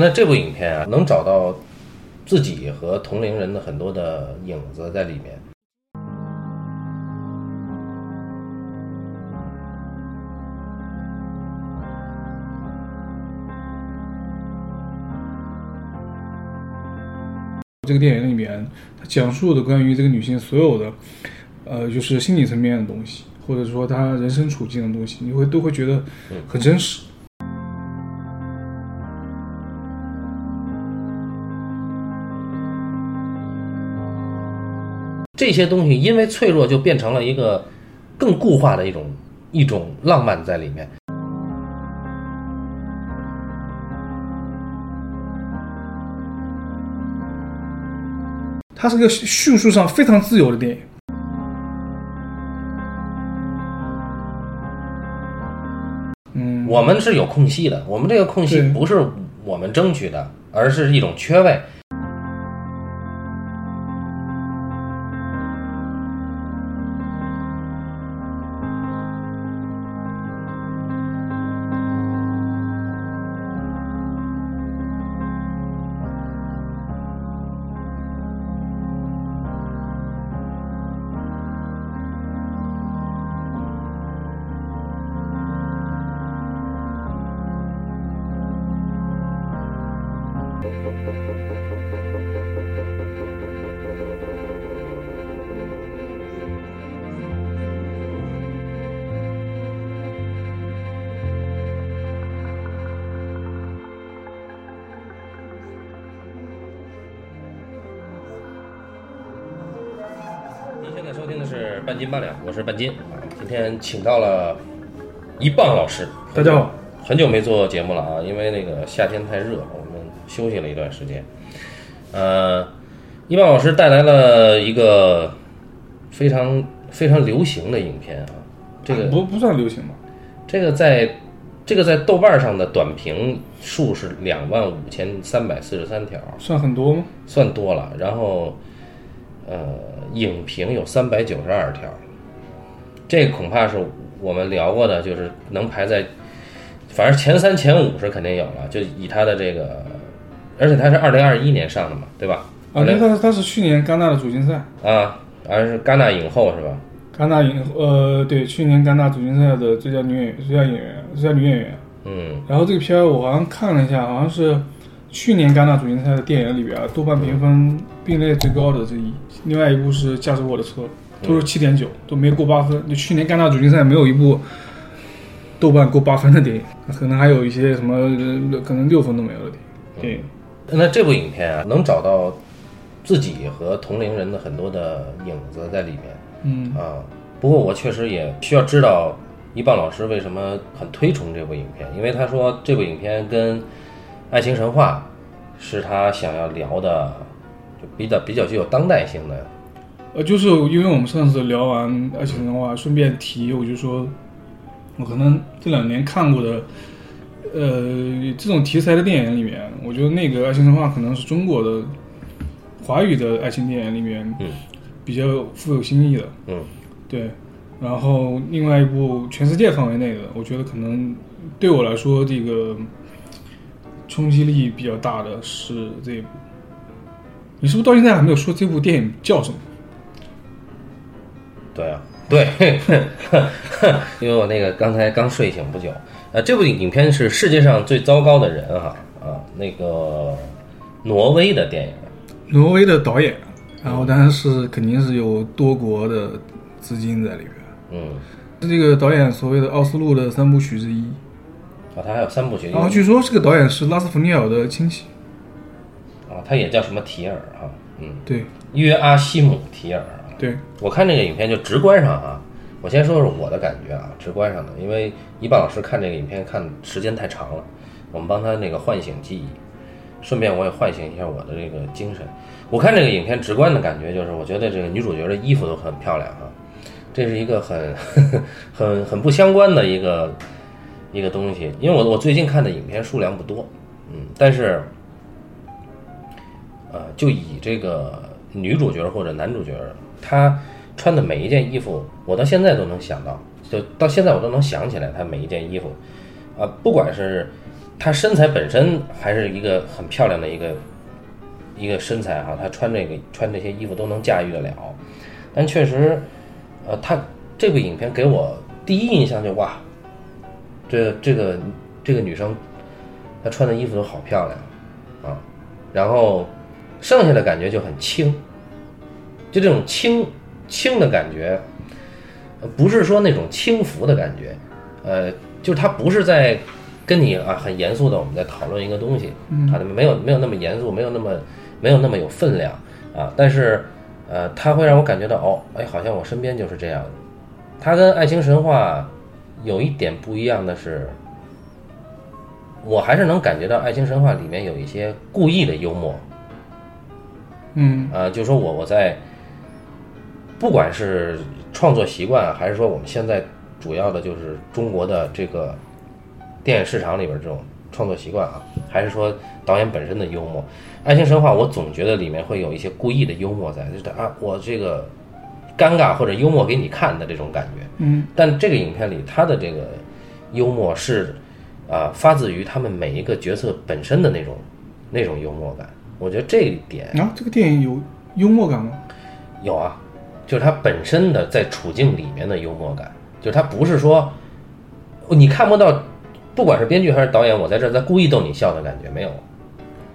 那这部影片啊，能找到自己和同龄人的很多的影子在里面。这个电影里面，它讲述的关于这个女性所有的，呃，就是心理层面的东西，或者说她人生处境的东西，你会都会觉得很真实。这些东西因为脆弱，就变成了一个更固化的一种一种浪漫在里面。它是个叙述上非常自由的电影。嗯，我们是有空隙的，我们这个空隙不是我们争取的，而是一种缺位。在收听的是半斤八两，我是半斤啊。今天请到了一棒老师，大家好，很久没做节目了啊，因为那个夏天太热，我们休息了一段时间。呃，一棒老师带来了一个非常非常流行的影片啊，这个不不算流行吧？这个在这个在豆瓣上的短评数是两万五千三百四十三条，算很多吗？算多了。然后，呃，影评有三百九十二条，这恐怕是我们聊过的，就是能排在，反正前三前五是肯定有了。就以他的这个，而且他是二零二一年上的嘛，对吧？啊，那他他是去年戛纳的主竞赛啊，而是戛纳影后是吧？戛纳影呃，对，去年戛纳主竞赛的最佳女演员、最佳演员、最佳女演员。嗯。然后这个片儿我好像看了一下，好像是去年戛纳主竞赛的电影里边豆瓣评分并列最高的之一。另外一部是《驾驶我的车》，都是七点九，都没过八分。就去年戛纳主竞赛没有一部豆瓣过八分的电影，可能还有一些什么可能六分都没有的电影。那这部影片啊，能找到自己和同龄人的很多的影子在里面。嗯啊，不过我确实也需要知道一棒老师为什么很推崇这部影片，因为他说这部影片跟《爱情神话》是他想要聊的，就比较比较具有当代性的。呃，就是因为我们上次聊完《爱情神话》，顺便提，我就说，我可能这两年看过的，呃，这种题材的电影里面，我觉得那个《爱情神话》可能是中国的华语的爱情电影里面，嗯。比较富有新意的，嗯，对，然后另外一部全世界范围内的，我觉得可能对我来说这个冲击力比较大的是这一部。你是不是到现在还没有说这部电影叫什么？对啊，对，因为我那个刚才刚睡醒不久。呃，这部影片是世界上最糟糕的人哈啊，那个挪威的电影，挪威的导演。然后，当然是肯定是有多国的资金在里边。嗯，是这个导演所谓的奥斯陆的三部曲之一。啊，他还有三部曲。然后据说这个导演是拉斯福尼尔的亲戚。啊，他也叫什么提尔啊？嗯，对，约阿西姆提尔。对，我看这个影片就直观上啊，我先说说我的感觉啊，直观上的，因为一棒老师看这个影片看时间太长了，我们帮他那个唤醒记忆，顺便我也唤醒一下我的这个精神。我看这个影片直观的感觉就是，我觉得这个女主角的衣服都很漂亮啊，这是一个很很很不相关的一个一个东西。因为我我最近看的影片数量不多，嗯，但是，呃，就以这个女主角或者男主角他穿的每一件衣服，我到现在都能想到，就到现在我都能想起来他每一件衣服，啊，不管是她身材本身还是一个很漂亮的一个一个身材哈、她穿这个穿这些衣服都能驾驭得了。但确实，呃，她这部影片给我第一印象就哇，这这个这个女生她穿的衣服都好漂亮啊，然后剩下的感觉就很轻，就这种轻轻的感觉，呃不是说那种轻浮的感觉，呃，就是它不是在跟你啊很严肃的我们在讨论一个东西，啊，没有没有那么严肃，没有那么没有那么有分量啊，但是呃，它会让我感觉到哦，哎，好像我身边就是这样的。它跟《爱情神话》有一点不一样的是，我还是能感觉到《爱情神话》里面有一些故意的幽默，嗯啊，就说我我在，不管是创作习惯，还是说我们现在主要的就是中国的这个电影市场里边这种创作习惯啊，还是说导演本身的幽默，《爱情神话》我总觉得里面会有一些故意的幽默在，就是啊，我这个尴尬或者幽默给你看的这种感觉。嗯但这个影片里，他的这个幽默是啊、发自于他们每一个角色本身的那种那种幽默感。我觉得这一点啊，这个电影有幽默感吗？有啊，就是它本身的在处境里面的幽默感，就是它不是说你看不到，不管是编剧还是导演，我在这儿在故意逗你笑的感觉没有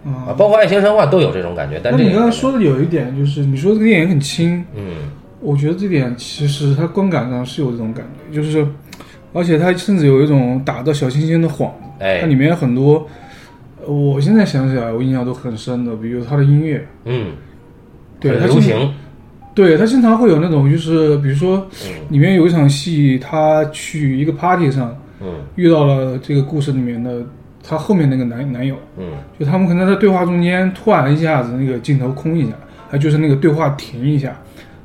啊，啊，包括《爱情神话》都有这种感觉。但那这个你刚才说的有一点就是，你说这个电影很轻，嗯我觉得这点其实它观感上是有这种感觉，就是，而且它甚至有一种打着小清新的幌子，它哎里面有很多，呃我现在想起来我印象都很深的，比如他的音乐，嗯，对很它经常，流行，对他经常会有那种就是比如说嗯。里面有一场戏，他去一个 party 上嗯。遇到了这个故事里面的他后面那个男男友，嗯。就他们可能在对话中间突然一下子那个镜头空一下，还就是那个对话停一下，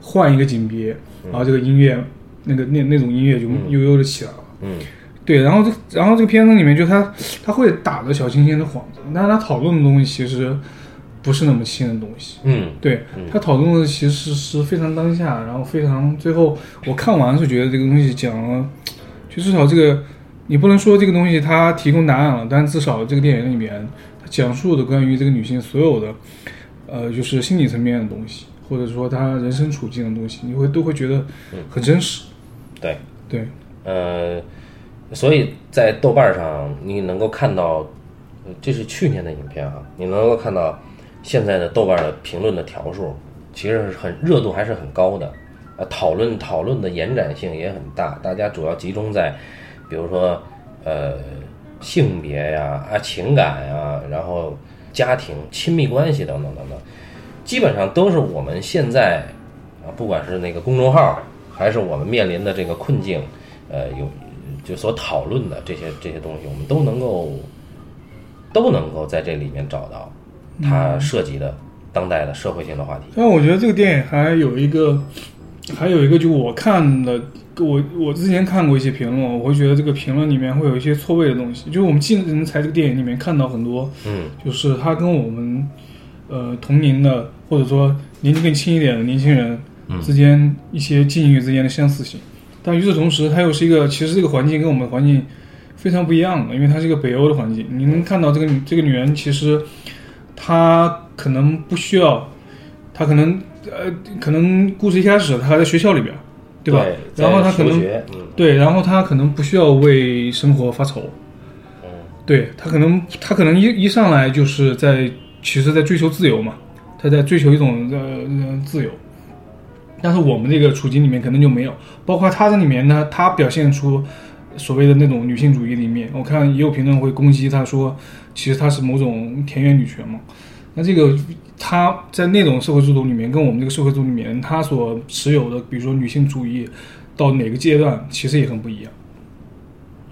换一个景别，然后这个音乐那个那那种音乐就嗯。悠悠的起来了。嗯对，然后这然后这个片子里面就他他会打着小清新的幌子，但是他讨论的东西其实不是那么轻的东西。嗯对他讨论的其实是非常当下，然后非常最后我看完是觉得这个东西讲了，就至少这个你不能说这个东西它提供答案了，但至少这个电影里面它讲述的关于这个女性所有的呃就是心理层面的东西，或者说她人生处境的东西，你会都会觉得很真实。对。对，呃，所以在豆瓣上你能够看到，这是去年的影片啊，你能够看到现在的豆瓣的评论的条数，其实是很热度还是很高的，啊，讨论讨论的延展性也很大，大家主要集中在，比如说呃性别呀啊情感呀，然后家庭亲密关系等等等等，基本上都是我们现在啊，不管是那个公众号，还是我们面临的这个困境，呃，有就所讨论的这些这些东西，我们都能够都能够在这里面找到它涉及的当代的社会性的话题。但我觉得这个电影还有一个，还有一个，就我看的，我我之前看过一些评论，我会觉得这个评论里面会有一些错位的东西。就是我们《近人才》这个电影里面看到很多，嗯就是他跟我们呃同龄的，或者说年纪更轻一点的年轻人之间一些境遇之间的相似性。但与此同时，它又是一个其实这个环境跟我们的环境非常不一样的，因为它是一个北欧的环境。你能看到这个女这个女人其实她可能不需要，她可能呃可能故事一开始她还在学校里边，对吧？对然后她可能对，然后她可能不需要为生活发愁，嗯对她可能她可能一一上来就是在其实在追求自由嘛，她在追求一种呃呃自由。但是我们这个处境里面可能就没有，包括她这里面呢，她表现出所谓的那种女性主义里面。我看也有评论会攻击她说，其实她是某种田园女权嘛。那这个她在那种社会制度里面，跟我们这个社会制度里面，她所持有的，比如说女性主义，到哪个阶段，其实也很不一样。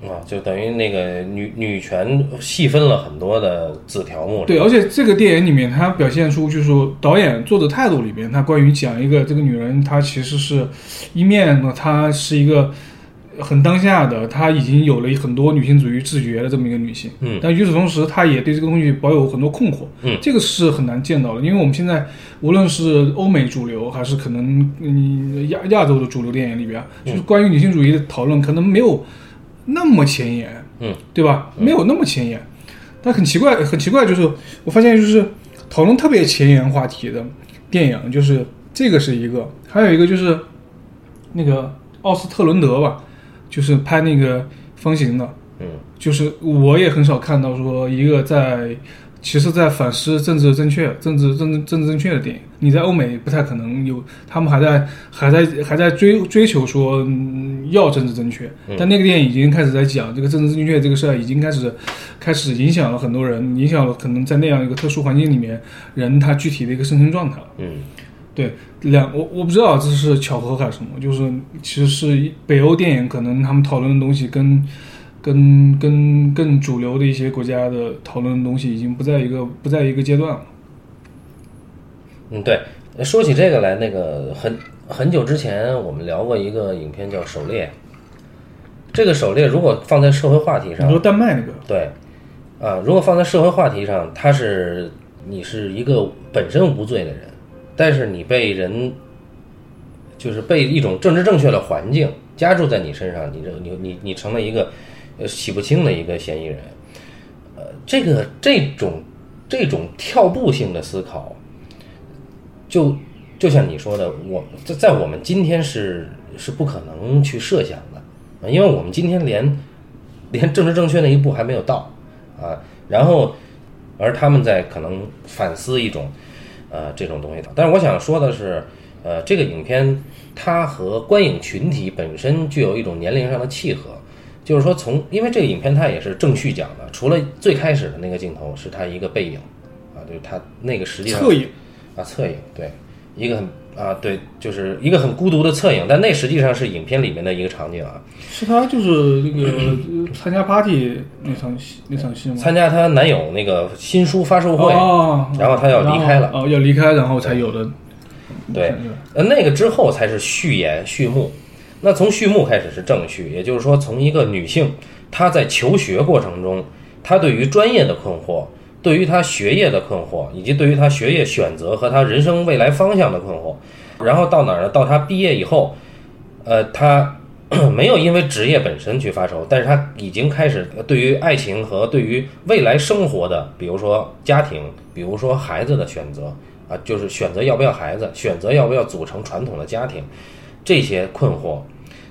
啊，就等于那个女女权细分了很多的子条目。对，而且这个电影里面，它表现出就是说导演做的态度里边，他关于讲一个这个女人，她其实是一面呢，她是一个很当下的，她已经有了很多女性主义自觉的这么一个女性。嗯但与此同时，她也对这个东西保有很多困惑。嗯，这个是很难见到的，因为我们现在无论是欧美主流，还是可能嗯亚亚洲的主流电影里边，就是关于女性主义的讨论，可能没有那么前沿。嗯，对吧？没有那么前沿。但很奇怪，很奇怪，就是我发现就是讨论特别前沿话题的电影，就是这个是一个，还有一个就是那个奥斯特伦德吧，就是拍那个风行的，嗯，就是我也很少看到说一个在其实，在反思政治正确、政治政治政治正确的电影，你在欧美不太可能有，他们还在还在还在追追求说、嗯、要政治正确，但那个电影已经开始在讲这个政治正确这个事儿，已经开始开始影响了很多人，影响了可能在那样一个特殊环境里面人他具体的一个生存状态。嗯。对，两我我不知道这是巧合还是什么，就是其实是北欧电影可能他们讨论的东西跟跟跟更主流的一些国家的讨论的东西已经不在一个不在一个阶段了。嗯，对。说起这个来，那个很很久之前我们聊过一个影片叫《狩猎》，这个狩猎如果放在社会话题上，你说丹麦那个，对，啊，如果放在社会话题上，他是你是一个本身无罪的人，但是你被人就是被一种政治正确的环境加注在你身上，你这你你你成了一个呃呃洗不清的一个嫌疑人，呃，这个这种这种跳步性的思考，就就像你说的，我在在我们今天是是不可能去设想的，啊，因为我们今天连连政治正确那一步还没有到啊，然后而他们在可能反思一种呃这种东西。的，但是我想说的是，呃，这个影片它和观影群体本身具有一种年龄上的契合，就是说从因为这个影片它也是正序讲的，除了最开始的那个镜头是他一个背影啊，就是他那个实际上侧影，啊，侧影，对，一个很啊，对，就是一个很孤独的侧影，但那实际上是影片里面的一个场景啊，是他就是那个呃参加 party 那场戏那场戏吗？参加她男友那个新书发售会，哦，然后她要离开了，哦，要离开，然后才有的。对，呃，那个之后才是序言序幕。那从序幕开始是正序，也就是说，从一个女性她在求学过程中，她对于专业的困惑，对于她学业的困惑，以及对于她学业选择和她人生未来方向的困惑，然后到哪儿呢？到她毕业以后，呃，她 没有因为职业本身去发愁，但是她已经开始对于爱情和对于未来生活的，比如说家庭，比如说孩子的选择。啊，就是选择要不要孩子，选择要不要组成传统的家庭，这些困惑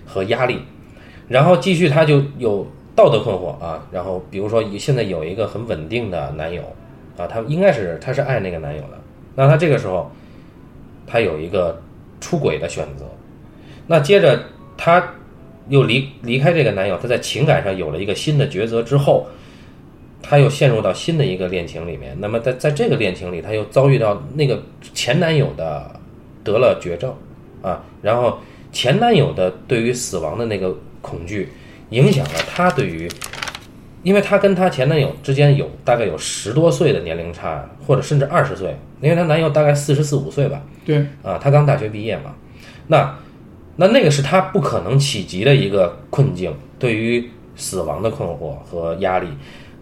和压力，然后继续他就有道德困惑啊，然后比如说现在有一个很稳定的男友啊，他应该是他是爱那个男友的，那他这个时候他有一个出轨的选择，那接着他又离离开这个男友，他在情感上有了一个新的抉择之后。他又陷入到新的一个恋情里面，那么在在这个恋情里，他又遭遇到那个前男友的得了绝症啊，然后前男友的对于死亡的那个恐惧，影响了她对于，因为她跟她前男友之间有大概有十多岁的年龄差，或者甚至二十岁，因为她男友大概四十四五岁吧，对，啊，她刚大学毕业嘛，那那那个是她不可能企及的一个困境，对于死亡的困惑和压力。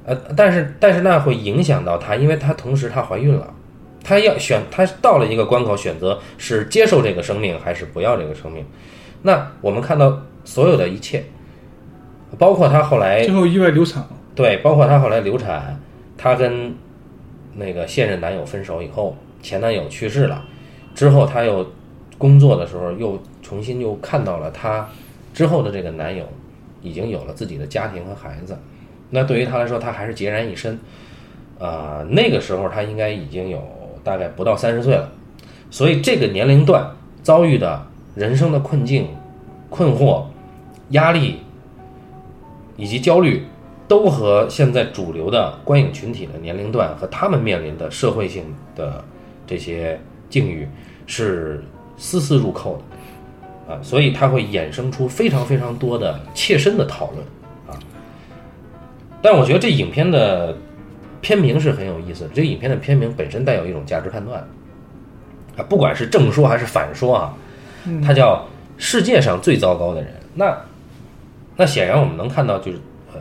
呃，但是但是那会影响到她，因为她同时她怀孕了，她要选，他到了一个关口，选择是接受这个生命还是不要这个生命。那我们看到所有的一切，包括她后来最后意外流产了，对，包括她后来流产，她跟那个现任男友分手以后，前男友去世了，之后她又工作的时候又重新又看到了她之后的这个男友已经有了自己的家庭和孩子。那对于他来说，他还是孑然一身，啊、那个时候他应该已经有大概不到三十岁了，所以这个年龄段遭遇的人生的困境、困惑、压力以及焦虑，都和现在主流的观影群体的年龄段和他们面临的社会性的这些境遇是丝丝入扣的，啊，所以它会衍生出非常非常多的切身的讨论啊。但我觉得这影片的片名是很有意思的。这个影片的片名本身带有一种价值判断啊，不管是正说还是反说啊，它叫“世界上最糟糕的人”。那那显然我们能看到，就是呃，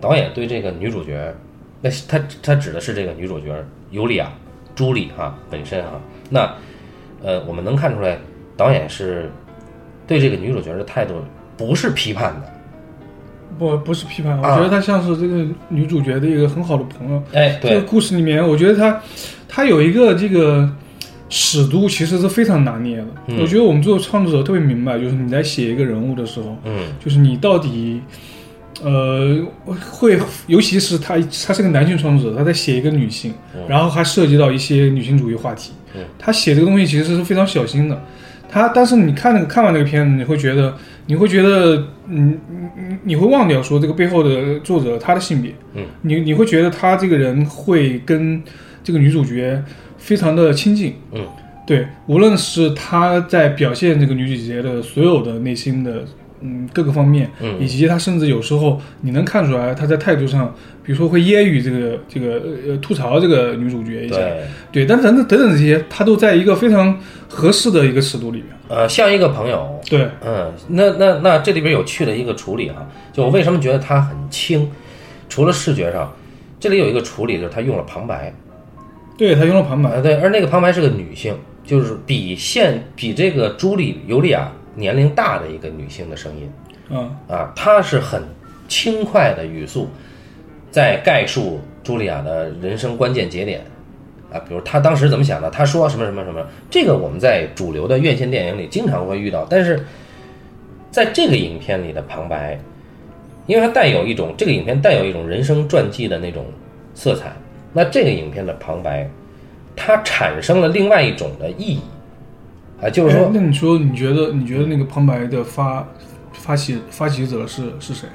导演对这个女主角，那他他指的是这个女主角尤里亚·朱莉哈本身哈。那呃，我们能看出来，导演是对这个女主角的态度不是批判的。不不是批判，我啊觉得她像是这个女主角的一个很好的朋友。哎，对这个，故事里面，我觉得她她有一个这个尺度，其实是非常拿捏的。嗯我觉得我们作为创作者特别明白，就是你在写一个人物的时候，嗯就是你到底。呃，会，尤其是他，他是个男性创作者，他在写一个女性，然后还涉及到一些女性主义话题。嗯他写这个东西其实是非常小心的。他，但是你看那个看完那个片子，你会觉得，你会觉得，嗯，你你会忘掉说这个背后的作者他的性别，嗯，你你会觉得他这个人会跟这个女主角非常的亲近，嗯，对，无论是他在表现这个女主角的所有的内心的嗯各个方面，嗯。以及他甚至有时候你能看出来他在态度上，比如说会揶揄这个这个呃吐槽这个女主角一下，对，对，但等等等等这些，他都在一个非常合适的一个尺度里面，呃，像一个朋友，对，嗯，那那那这里边有趣的一个处理啊，就我为什么觉得他很轻，除了视觉上，这里有一个处理就是他用了旁白，对他用了旁白，啊，对，而那个旁白是个女性，就是比现比这个朱莉尤利亚年龄大的一个女性的声音。嗯，啊，她是很轻快的语速，在概述茱莉亚的人生关键节点。啊，比如她当时怎么想的，她说什么什么什么，这个我们在主流的院线电影里经常会遇到，但是在这个影片里的旁白，因为它带有一种这个影片带有一种人生传记的那种色彩，那这个影片的旁白，它产生了另外一种的意义啊，就是说哎，那你说你觉得你觉得那个旁白的发发起发起者是是谁？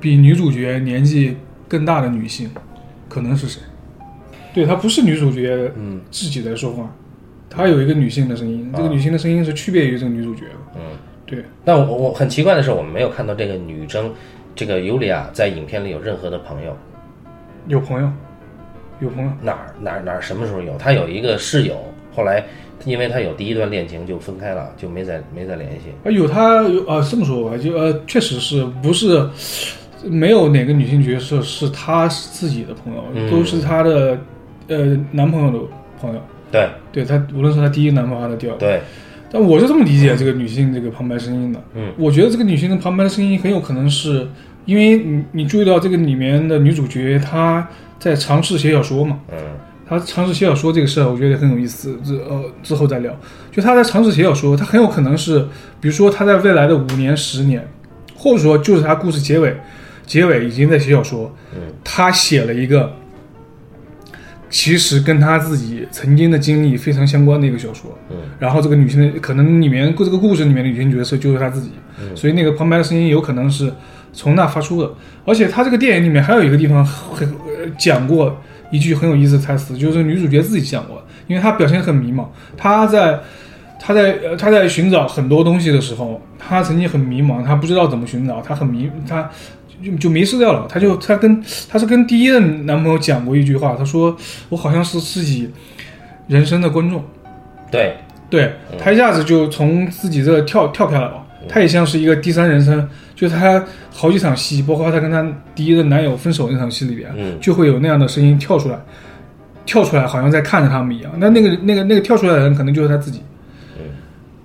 比女主角年纪更大的女性，可能是谁？对，她不是女主角嗯自己在说话，她有一个女性的声音，这个女性的声音是区别于这个女主角的。嗯。对，但我我很奇怪的是，我们没有看到这个女生，这个尤里亚在影片里有任何的朋友，有朋友，有朋友。哪儿哪儿哪儿什么时候有？她有一个室友，后来因为他有第一段恋情就分开了，就没再没再联系。啊，有他有啊，这么说吧，就呃，确实是不是没有哪个女性角色是他自己的朋友，嗯都是他的呃男朋友的朋友。对对他，无论是他第一男朋友还是第二。对，但我是这么理解这个女性这个旁白声音的。嗯，我觉得这个女性的旁白的声音很有可能是因为你你注意到这个里面的女主角她在尝试写小说嘛，嗯她尝试写小说这个事儿，我觉得很有意思。之呃之后再聊。就他在尝试写小说，他很有可能是，比如说他在未来的五年、十年，或者说就是他故事结尾，结尾已经在写小说，嗯，她写了一个其实跟他自己曾经的经历非常相关的一个小说，嗯，然后这个女性的可能里面这个故事里面的女性角色就是她自己，嗯所以那个旁白的声音有可能是从那发出的。而且他这个电影里面还有一个地方很呃讲过一句很有意思的台词，就是女主角自己讲过，因为她表现很迷茫，她在她在呃她在寻找很多东西的时候，她曾经很迷茫，她不知道怎么寻找，她很迷，她就就迷失掉了。她就她跟她是跟第一任男朋友讲过一句话，她说我好像是自己人生的观众。对，对他一下子就从自己这跳跳开了嘛，他也像是一个第三人称，就是他好几场戏，包括他跟他第一任男友分手那场戏里边，嗯。就会有那样的声音跳出来，跳出来好像在看着他们一样。那那个那个那个跳出来的人可能就是他自己。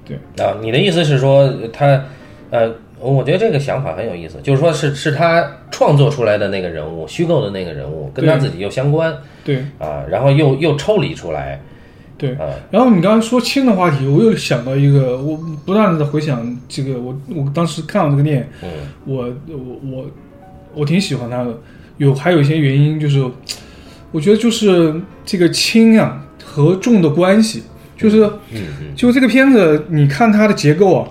对。啊，你的意思是说他，呃，我觉得这个想法很有意思，就是说是是他创作出来的那个人物，虚构的那个人物，跟他自己又相关对。啊，然后又又抽离出来对。啊，然后你刚刚说轻的话题，我又想到一个，我不断的在回想这个，我我当时看到这个电影，嗯。我我我我挺喜欢他的，有还有一些原因，就是我觉得就是这个轻啊和重的关系，就是就这个片子，你看它的结构啊，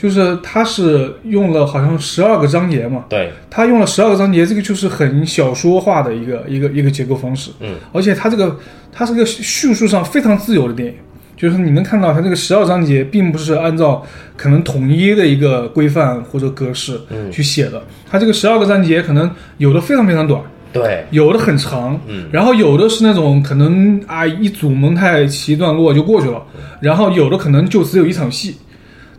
就是它是用了好像十二个章节嘛，对，它用了十二个章节，这个就是很小说化的一个一个一个结构方式，嗯。而且它这个它是个叙述上非常自由的电影。就是你能看到它这个十二章节，并不是按照可能统一的一个规范或者格式嗯。去写的。它这个十二个章节可能有的非常非常短，对，有的很长，嗯。然后有的是那种可能啊一组蒙太奇段落就过去了，然后有的可能就只有一场戏，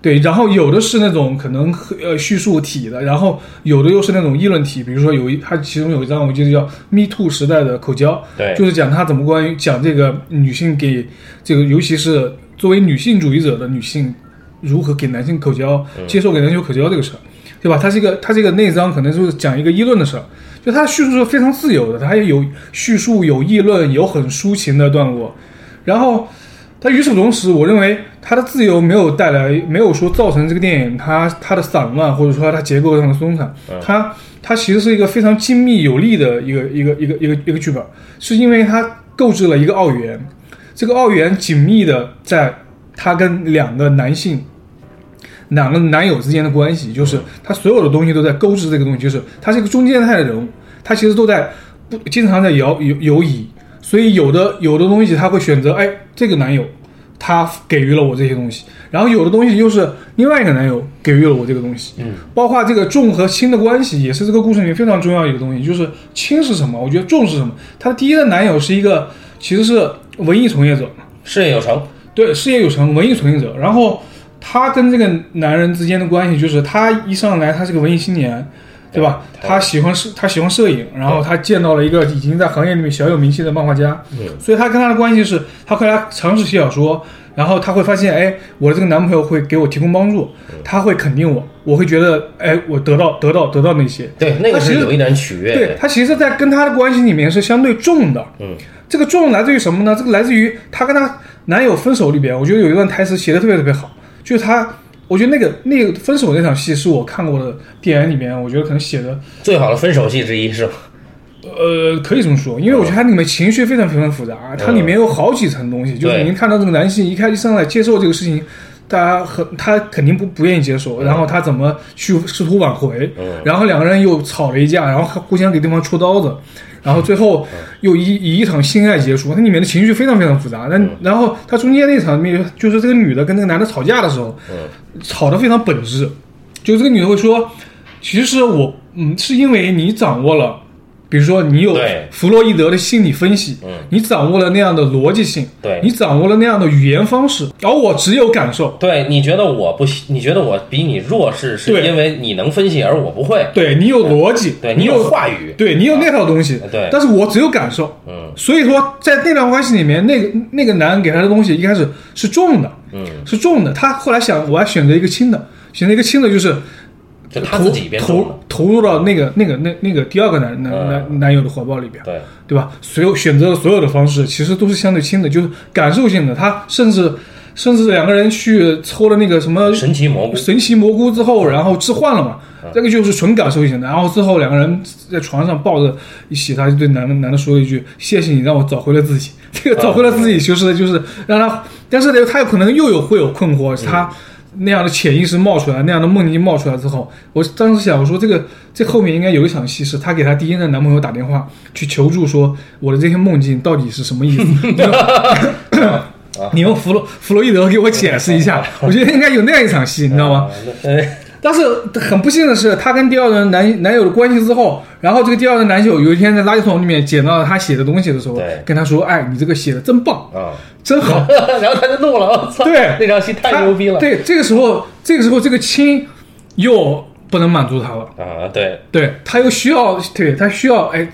对，然后有的是那种可能呃叙述体的，然后有的又是那种议论体，比如说有一它其中有一章我记得叫 Me Too 时代的口交，对就是讲他怎么关于讲这个女性给这个尤其是作为女性主义者的女性如何给男性口交，接受给男性口交这个事儿。对吧？它这个它这个内章可能就是讲一个议论的事儿，就它叙述是非常自由的，它也有叙述、有议论、有很抒情的段落，然后。它与此同时，我认为它的自由没有带来，没有说造成这个电影它它的散乱，或者说它结构上的松散。它它其实是一个非常精密有力的一个一个一个一个一个剧本，是因为它购置了一个奥元，这个奥元紧密的在他跟两个男性、两个男友之间的关系，就是他所有的东西都在勾织这个东西，就是他是一个中间态的人物，他其实都在不经常在摇游游移。所以有的有的东西他会选择，哎，这个男友他给予了我这些东西，然后有的东西又是另外一个男友给予了我这个东西，嗯，包括这个重和轻的关系也是这个故事里面非常重要一个东西，就是轻是什么？我觉得重是什么？她的第一任男友是一个其实是文艺从业者，事业有成，对，事业有成，文艺从业者，然后她跟这个男人之间的关系就是他一上来他是个文艺青年。对吧？他喜欢摄，他喜欢摄影，然后他见到了一个已经在行业里面小有名气的漫画家，所以他跟他的关系是，他后来尝试写小说，然后他会发现，哎，我的这个男朋友会给我提供帮助，他会肯定我，我会觉得，哎，我得到得到得到那些，对，那个是有一点取悦，对他其实，在跟他的关系里面是相对重的，嗯，这个重来自于什么呢？这个来自于他跟他男友分手里边，我觉得有一段台词写的特别特别好，就是他。我觉得那个那个分手那场戏是我看过的电影里面，我觉得可能写的最好的分手戏之一是吧，呃，可以这么说，因为我觉得它里面情绪非常非常复杂，它里面有好几层东西，就是您看到这个男性一开一上来接受这个事情，大家很他肯定不不愿意接受，然后他怎么去试图挽回，然后两个人又吵了一架，然后互相给对方戳刀子。然后最后又以以一场性爱结束，它里面的情绪非常非常复杂。那然后它中间那场面，就是这个女的跟那个男的吵架的时候，吵得非常本质。就这个女的会说，其实我嗯是因为你掌握了。比如说，你有弗洛伊德的心理分析，你掌握了那样的逻辑性，对你掌握了那样的语言方式，而我只有感受。对，你觉得我不？你觉得我比你弱势，是因为你能分析，而我不会。对你有逻辑，对你有话语，对你有那套东西。对，但是我只有感受。嗯，所以说，在那段关系里面，那个那个男人给他的东西一开始是重的，嗯，是重的。他后来想，我要选择一个轻的，选择一个轻的，就是。就他自己投投入到那个那个那那个第二个男男男男友的怀抱里边，对对吧？所有选择的所有的方式其实都是相对轻的，就是感受性的。他甚至甚至两个人去抽了那个什么神奇蘑菇，神奇蘑菇之后，然后置换了嘛，这个就是纯感受性的。然后之后两个人在床上抱着一起，他就对男的男的说了一句：“谢谢你让我找回了自己。”这个找回了自己就是就是让他，但是呢，他有可能又有会有困惑，他。那样的潜意识冒出来，那样的梦境冒出来之后，我当时想，我说这个这后面应该有一场戏，是她给她第一任男朋友打电话去求助，说我的这些梦境到底是什么意思？你用弗洛弗洛伊德给我解释一下，我觉得应该有那样一场戏，你知道吗？但是很不幸的是，她跟第二任男男友的关系之后，然后这个第二任男友有一天在垃圾桶里面捡到了她写的东西的时候，跟她说：“哎，你这个写的真棒啊，真好。”然后他就怒了，我操！对，那场戏太牛逼了。对，这个时候，这个时候这个亲又不能满足他了啊！对，对他又需要，对他需要，哎，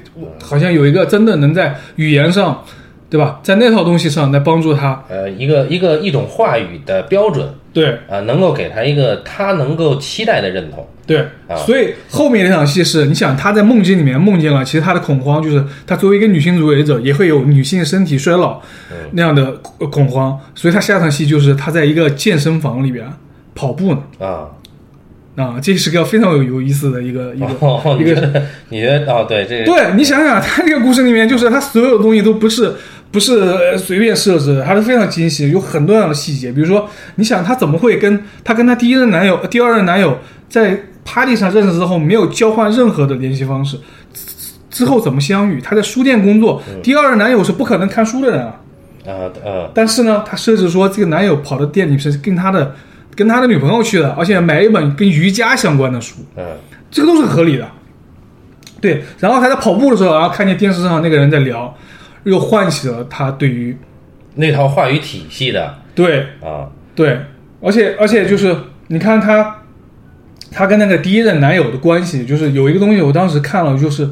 好像有一个真的能在语言上。对吧？在那套东西上来帮助他，呃，一个一个一种话语的标准，对啊，能够给他一个他能够期待的认同，对啊。所以后面那场戏是，你想他在梦境里面梦见了，其实他的恐慌就是他作为一个女性主义者，也会有女性身体衰老那样的恐慌，所以他下场戏就是他在一个健身房里边跑步呢啊。啊，这是个非常有有意思的一个一个一个，你觉得哦？对，这个对你想想，他这个故事里面，就是他所有的东西都不是不是随便设置，的，它是非常精细，有很多样的细节。比如说，你想她怎么会跟她跟她第一任男友、第二任男友在 party 上认识之后，没有交换任何的联系方式，之后怎么相遇？她在书店工作，第二任男友是不可能看书的人啊。啊啊！但是呢，她设置说这个男友跑到店里是跟他的。跟他的女朋友去的，而且买一本跟瑜伽相关的书，嗯，这个都是合理的。对，然后他在跑步的时候，然后看见电视上那个人在聊，又唤起了他对于那套话语体系的对啊，对，而且而且就是你看他，他跟那个第一任男友的关系，就是有一个东西，我当时看了，就是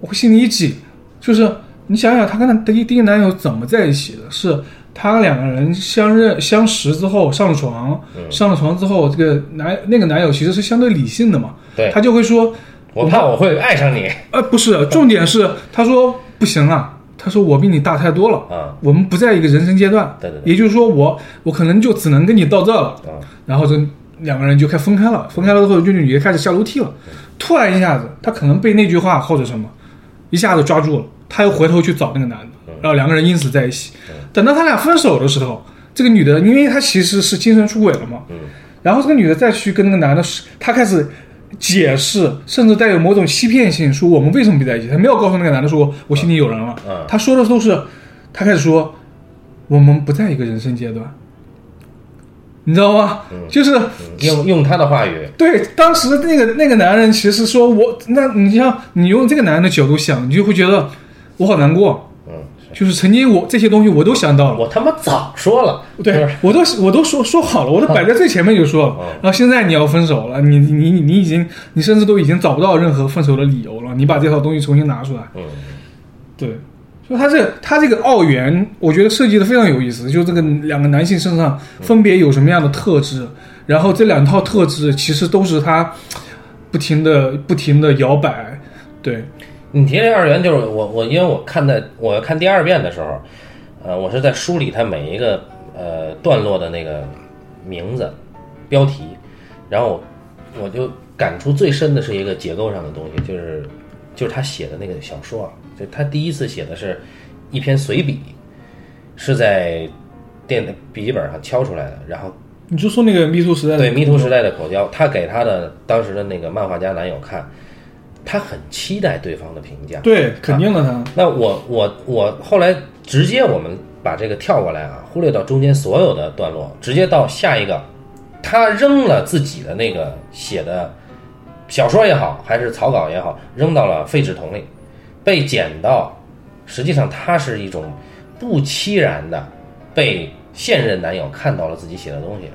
我心里一紧，就是你想想他跟他第一第一男友怎么在一起的？是他两个人相认相识之后上了床，嗯。上了床之后，这个男那个男友其实是相对理性的嘛，对。他就会说，我怕我会爱上你。呃，不是，重点是他说不行啊，他说我比你大太多了，啊。我们不在一个人生阶段，对对对。也就是说我我可能就只能跟你到这了，啊。然后这两个人就开分开了，分开了之后，这女的开始下楼梯了，突然一下子，她可能被那句话或者什么一下子抓住了，她又回头去找那个男的，然后两个人因此在一起。等到他俩分手的时候，这个女的，因为她其实是精神出轨了嘛，嗯。然后这个女的再去跟那个男的，她开始解释，甚至带有某种欺骗性，说我们为什么不在一起，他没有告诉那个男的说我心里有人了，嗯她说的都是，他开始说我们不在一个人生阶段。你知道吗？就是嗯用用他的话语，对，当时那个那个男人其实说我，那你像你用这个男人的角度想，你就会觉得我好难过，嗯，就是曾经我这些东西我都想到了，我他妈早说了，对我都我都说说好了，我都摆在最前面就说了。嗯，然后现在你要分手了，你你你你已经你甚至都已经找不到任何分手的理由了，你把这套东西重新拿出来，嗯。对。所以他这个他这个奥元，我觉得设计的非常有意思。就这个两个男性身上分别有什么样的特质，然后这两套特质其实都是他不停的不停的摇摆。对，你提这二元就是我我因为我看在我看第二遍的时候，呃，我是在梳理它每一个呃段落的那个名字标题，然后我就感触最深的是一个结构上的东西，就是就是他写的那个小说啊，就他第一次写的是一篇随笔，是在电笔记本上敲出来的，然后你就说那个迷途时代的对迷途时代的口交，他给他的当时的那个漫画家男友看，他很期待对方的评价。对，肯定的他。那我我我后来直接我们把这个跳过来啊，忽略到中间所有的段落，直接到下一个，他扔了自己的那个写的小说也好，还是草稿也好，扔到了废纸桶里，被捡到，实际上他是一种不期然的被现任男友看到了自己写的东西，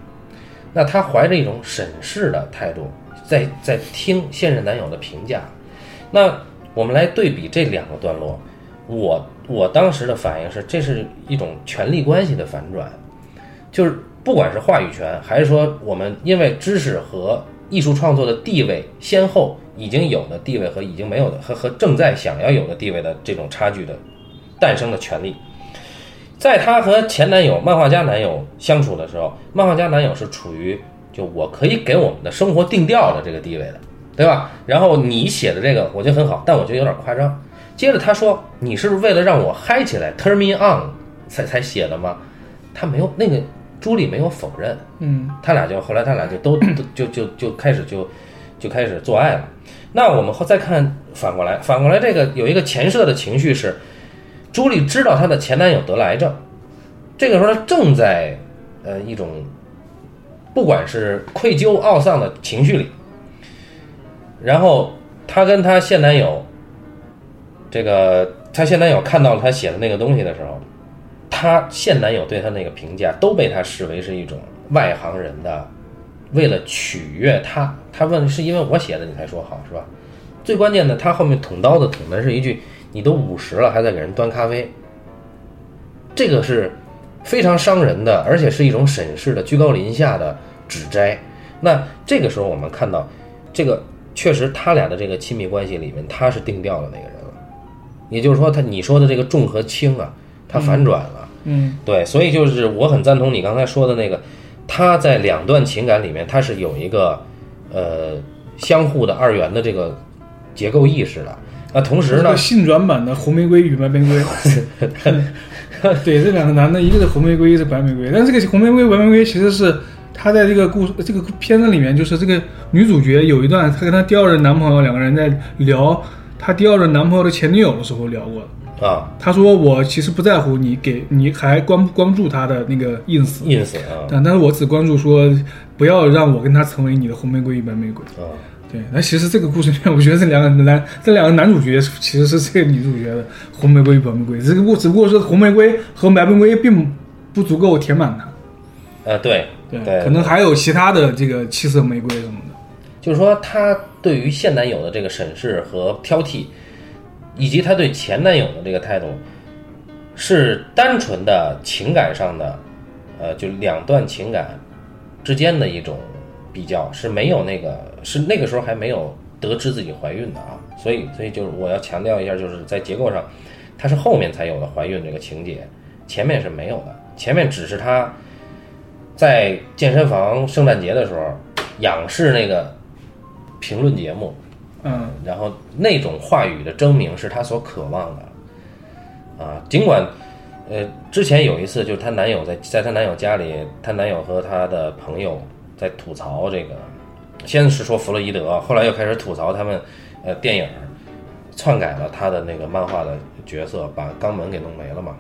那他怀着一种审视的态度，在在听现任男友的评价。那我们来对比这两个段落，我我当时的反应是，这是一种权力关系的反转，就是不管是话语权，还是说我们因为知识和艺术创作的地位先后已经有的地位和已经没有的和和正在想要有的地位的这种差距的诞生的权利，在她和前男友漫画家男友相处的时候，漫画家男友是处于就我可以给我们的生活定调的这个地位的，对吧？然后你写的这个我觉得很好，但我觉得有点夸张。接着他说：“你是为了让我嗨起来，turn me on 才才写的吗？”他没有那个朱莉没有否认，嗯，他俩就后来他俩就都都就就就开始就就开始做爱了。那我们后再看反过来，反过来这个有一个前设的情绪是，朱莉知道她的前男友得了癌症，这个时候她正在呃一种不管是愧疚懊丧的情绪里，然后她跟她现男友，这个她现男友看到了她写的那个东西的时候，她现男友对她那个评价都被她视为是一种外行人的，为了取悦她，她问是因为我写的你才说好是吧？最关键的，她后面捅刀子捅的是一句：“你都五十了，还在给人端咖啡。”这个是非常伤人的，而且是一种审视的居高临下的指摘。那这个时候我们看到，这个确实他俩的这个亲密关系里面，他是定调的那个人了。也就是说，他你说的这个重和轻啊，他反转了。嗯，对，所以就是我很赞同你刚才说的那个，他在两段情感里面，他是有一个呃相互的二元的这个结构意识的。那同时呢，性转版的红玫瑰与白玫瑰。对，这两个男的，一个是红玫瑰，一个是白玫瑰。但这个红玫瑰、白玫瑰其实是他在这个故事、这个片子里面，就是这个女主角有一段，她跟她第二任男朋友两个人在聊她第二任男朋友的前女友的时候聊过。的。啊。她说：“我其实不在乎你给你还关不关注她的那个 ins，，ins 啊。但但是我只关注说不要让我跟他成为你的红玫瑰与白玫瑰。”啊，对，那其实这个故事里面，我觉得这两个男这两个男主角其实是这个女主角的红玫瑰与白玫瑰，这个故只不过是红玫瑰和白玫瑰并不足够填满它，呃，对对，可能还有其他的这个七色玫瑰什么的。就是说，她对于现男友的这个审视和挑剔，以及她对前男友的这个态度，是单纯的情感上的，呃，就两段情感之间的一种比较，是没有那个是那个时候还没有得知自己怀孕的啊，所以所以就是我要强调一下，就是在结构上，它是后面才有的怀孕这个情节，前面是没有的，前面只是他在健身房圣诞节的时候仰视那个评论节目，嗯。然后那种话语的争鸣是她所渴望的，啊，尽管，呃，之前有一次就是她男友在在她男友家里，她男友和她的朋友在吐槽这个，先是说弗洛伊德，后来又开始吐槽他们，呃，电影篡改了他的那个漫画的角色，把肛门给弄没了嘛，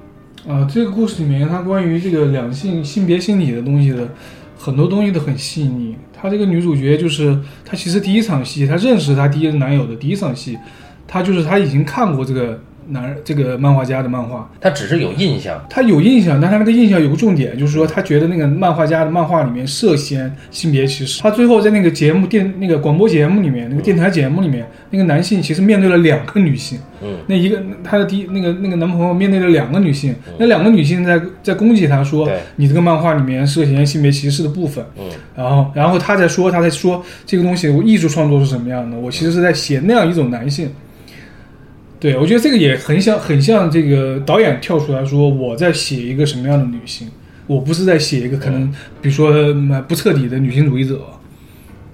啊，这个故事里面它关于这个两性性别心理的东西的很多东西都很细腻。她这个女主角就是她，其实第一场戏，她认识她第一任男友的第一场戏，她就是她已经看过这个男这个漫画家的漫画，他只是有印象，他有印象，但他那个印象有个重点，就是说他觉得那个漫画家的漫画里面涉嫌性别歧视。他最后在那个节目电那个广播节目里面，那个电台节目里面，那个男性其实面对了两个女性，嗯，那一个他的第一那个那个男朋友面对了两个女性，那两个女性在在攻击他说你这个漫画里面涉嫌性别歧视的部分，嗯，然后然后他在说他在说这个东西我艺术创作是什么样的，我其实是在写那样一种男性。对，我觉得这个也很像，很像这个导演跳出来说，我在写一个什么样的女性，我不是在写一个可能，比如说嗯不彻底的女性主义者。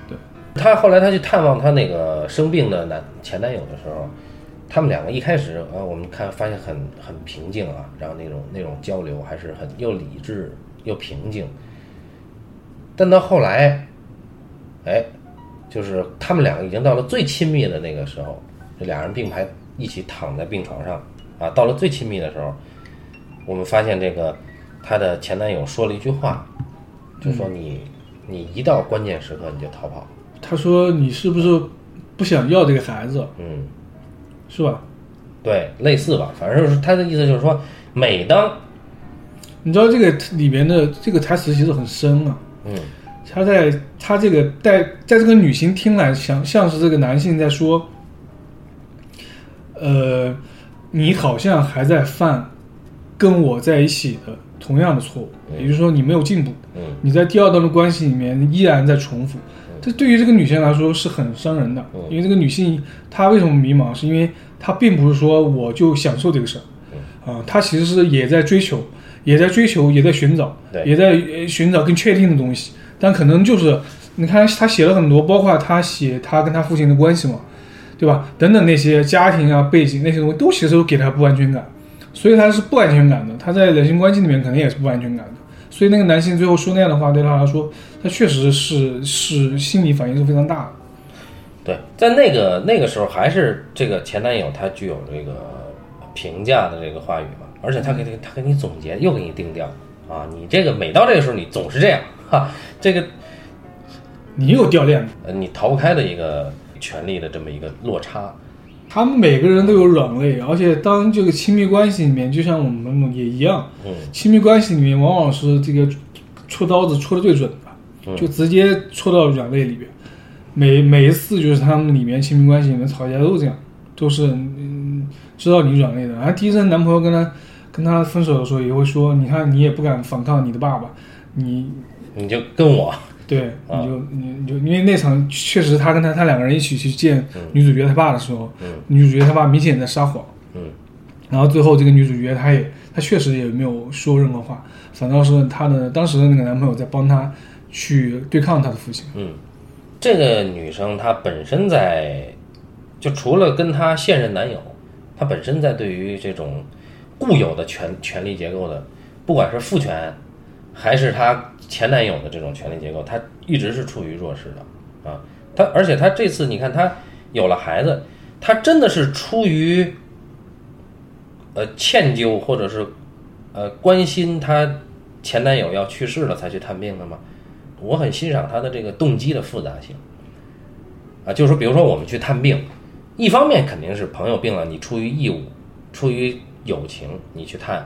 对，他后来他去探望他那个生病的男前男友的时候，他们两个一开始啊，我们看发现很很平静啊，然后那种那种交流还是很又理智又平静。但到后来，哎，就是他们两个已经到了最亲密的那个时候，这俩人并排一起躺在病床上啊，到了最亲密的时候，我们发现这个她的前男友说了一句话，就说你、你一到关键时刻你就逃跑，他说你是不是不想要这个孩子，嗯。是吧？对，类似吧，反正就是他的意思就是说，每当你知道这个里面的这个台词其实很深啊。嗯他在他这个在在这个女性听来，像像是这个男性在说，呃，你好像还在犯跟我在一起的同样的错误，也就是说你没有进步，嗯。你在第二段的关系里面依然在重复。这对于这个女性来说是很伤人的，嗯。因为这个女性她为什么迷茫，是因为她并不是说我就享受这个事儿，啊，她其实是也在追求，也在追求，也在寻找，对。也在呃寻找更确定的东西，但可能就是你看她写了很多，包括她写她跟她父亲的关系嘛，对吧？等等那些家庭啊背景那些东西，都其实都给他不安全感，所以他是不安全感的，他在两性关系里面肯定也是不安全感的。所以那个男性最后说那样的话，对他来说，他确实是是心理反应是非常大的。对，在那个那个时候，还是这个前男友他具有这个评价的这个话语嘛，而且他给他他给你总结，又给你定调啊，你这个每到这个时候你总是这样哈，这个你又掉链子，呃你逃不开的一个权力的这么一个落差，他们每个人都有软肋，而且当这个亲密关系里面，就像我们也一样，嗯亲密关系里面往往是这个戳刀子戳的最准的，就直接戳到软肋里边。每每一次就是他们里面亲密关系里面吵架都是这样，都是嗯知道你软肋的。然后第一任男朋友跟他跟他分手的时候也会说，你看你也不敢反抗你的爸爸，你你就跟我对，啊。你就你你就因为那场确实他跟他他两个人一起去见女主角他爸的时候，嗯。女主角他爸明显在撒谎，嗯。然后最后这个女主角她也她确实也没有说任何话，反倒是她的当时的那个男朋友在帮她去对抗她的父亲。嗯，这个女生她本身在就除了跟她现任男友，她本身在对于这种固有的权权力结构的，不管是父权还是她前男友的这种权力结构，他一直是处于弱势的啊。他而且他这次你看他有了孩子，他真的是出于呃歉疚或者是呃关心她前男友要去世了才去探病的吗？我很欣赏他的这个动机的复杂性啊，就是说，比如说我们去探病，一方面肯定是朋友病了，你出于义务、出于友情，你去探，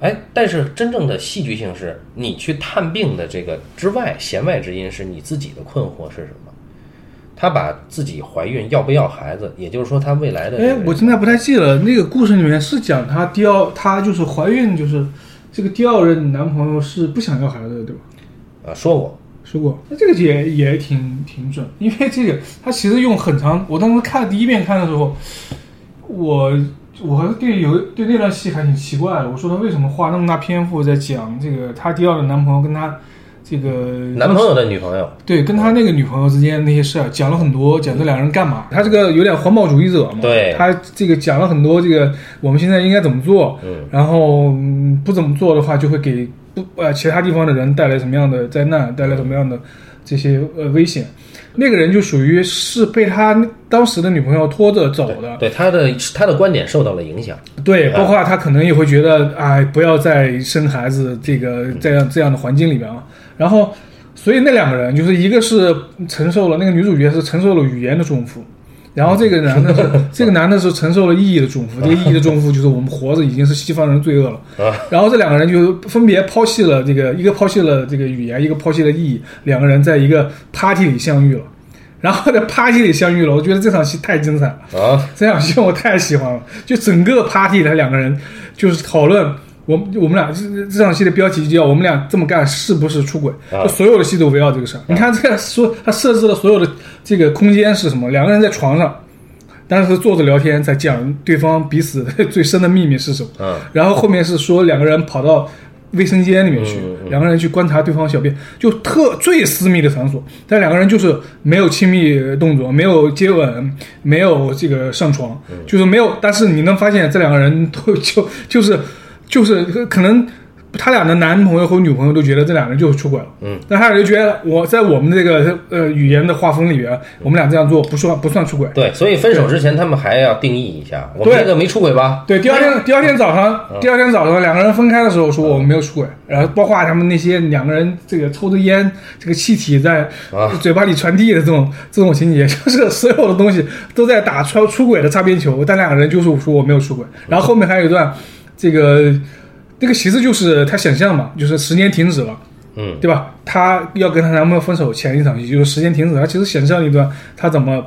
哎，但是真正的戏剧性是你去探病的这个之外，弦外之音是你自己的困惑是什么？她把自己怀孕要不要孩子，也就是说她未来的这哎，我现在不太记得那个故事里面是讲她第二，她就是怀孕，就是这个第二任男朋友是不想要孩子的，对吧？啊说过，说过，那这个也也挺挺准，因为这个他其实用很长，我当时看第一遍看的时候，我我对有对那段戏还挺奇怪的，我说他为什么花那么大篇幅在讲这个她第二个男朋友跟她这个男朋友的女朋友，对跟他那个女朋友之间那些事儿，讲了很多，讲这两个人干嘛？他这个有点环保主义者嘛，对他这个讲了很多这个我们现在应该怎么做，嗯然后、嗯、不怎么做的话，就会给不呃其他地方的人带来什么样的灾难，带来什么样的这些呃危险。那个人就属于是被他当时的女朋友拖着走的，对他的他的观点受到了影响，对，啊。包括他可能也会觉得，哎，不要再生孩子，这个这样这样的环境里面了。然后，所以那两个人就是一个是承受了那个女主角是承受了语言的重负，然后这个男的是 这个男的是承受了意义的重负。这个意义的重负就是我们活着已经是西方人罪恶了。啊然后这两个人就分别抛弃了这个，一个抛弃了这个语言，一个抛弃了意义，两个人在一个 party 里相遇了。然后在 party 里相遇了，我觉得这场戏太精彩了。啊，这场戏我太喜欢了，就整个 party 的两个人就是讨论我们我们俩这这场戏的标题就叫我们俩这么干是不是出轨？啊就所有的戏都围绕这个事儿。你看这个说他设置了所有的这个空间是什么？两个人在床上，但是坐着聊天，在讲对方彼此 最深的秘密是什么。嗯然后后面是说两个人跑到卫生间里面去，两个人去观察对方小便，就特最私密的场所，但两个人就是没有亲密动作，没有接吻，没有这个上床，嗯就是没有。但是你能发现这两个人都就就是就是可能。他俩的男朋友和女朋友都觉得这两个人就是出轨了，嗯，那他俩就觉得我在我们这个呃语言的划分里边，我们俩这样做不算不算出轨，对，所以分手之前他们还要定义一下，我们对这个没出轨吧？对，第二天第二天早上，第二天早上两个人分开的时候说我们没有出轨，然后包括他们那些两个人这个抽着烟，这个气体在啊。嘴巴里传递的这种这种情节，就是所有的东西都在打出出轨的擦边球，但两个人就是说我没有出轨，然后后面还有一段这个这个其实就是他想象嘛，就是时间停止了。嗯，对吧？他要跟他男朋友分手前一场戏就是时间停止，他其实想象一段他怎么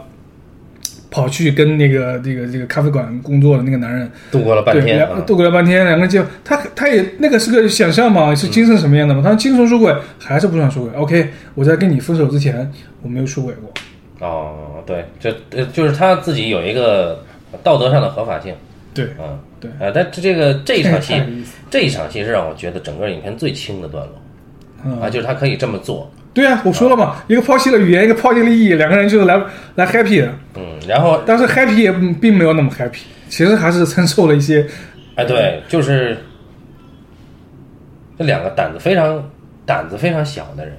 跑去跟那个这个这个咖啡馆工作的那个男人度过了半，天度过了半天，两个人就他他也那个是个想象嘛，是精神什么样的嘛？他精神出轨还是不算出轨？OK，我在跟你分手之前我没有出轨过。哦，对，就呃就是他自己有一个道德上的合法性，对嗯，对。啊，但这这个这一场戏这一场戏是让我觉得整个影片最轻的段落嗯。啊，就是他可以这么做，对啊，我说了嘛，一个抛弃了语言，一个抛弃了意义，两个人就是来来 happy 的，嗯，然后但是 happy 也并没有那么 happy，其实还是承受了一些哎，对，就是这两个胆子非常胆子非常小的人，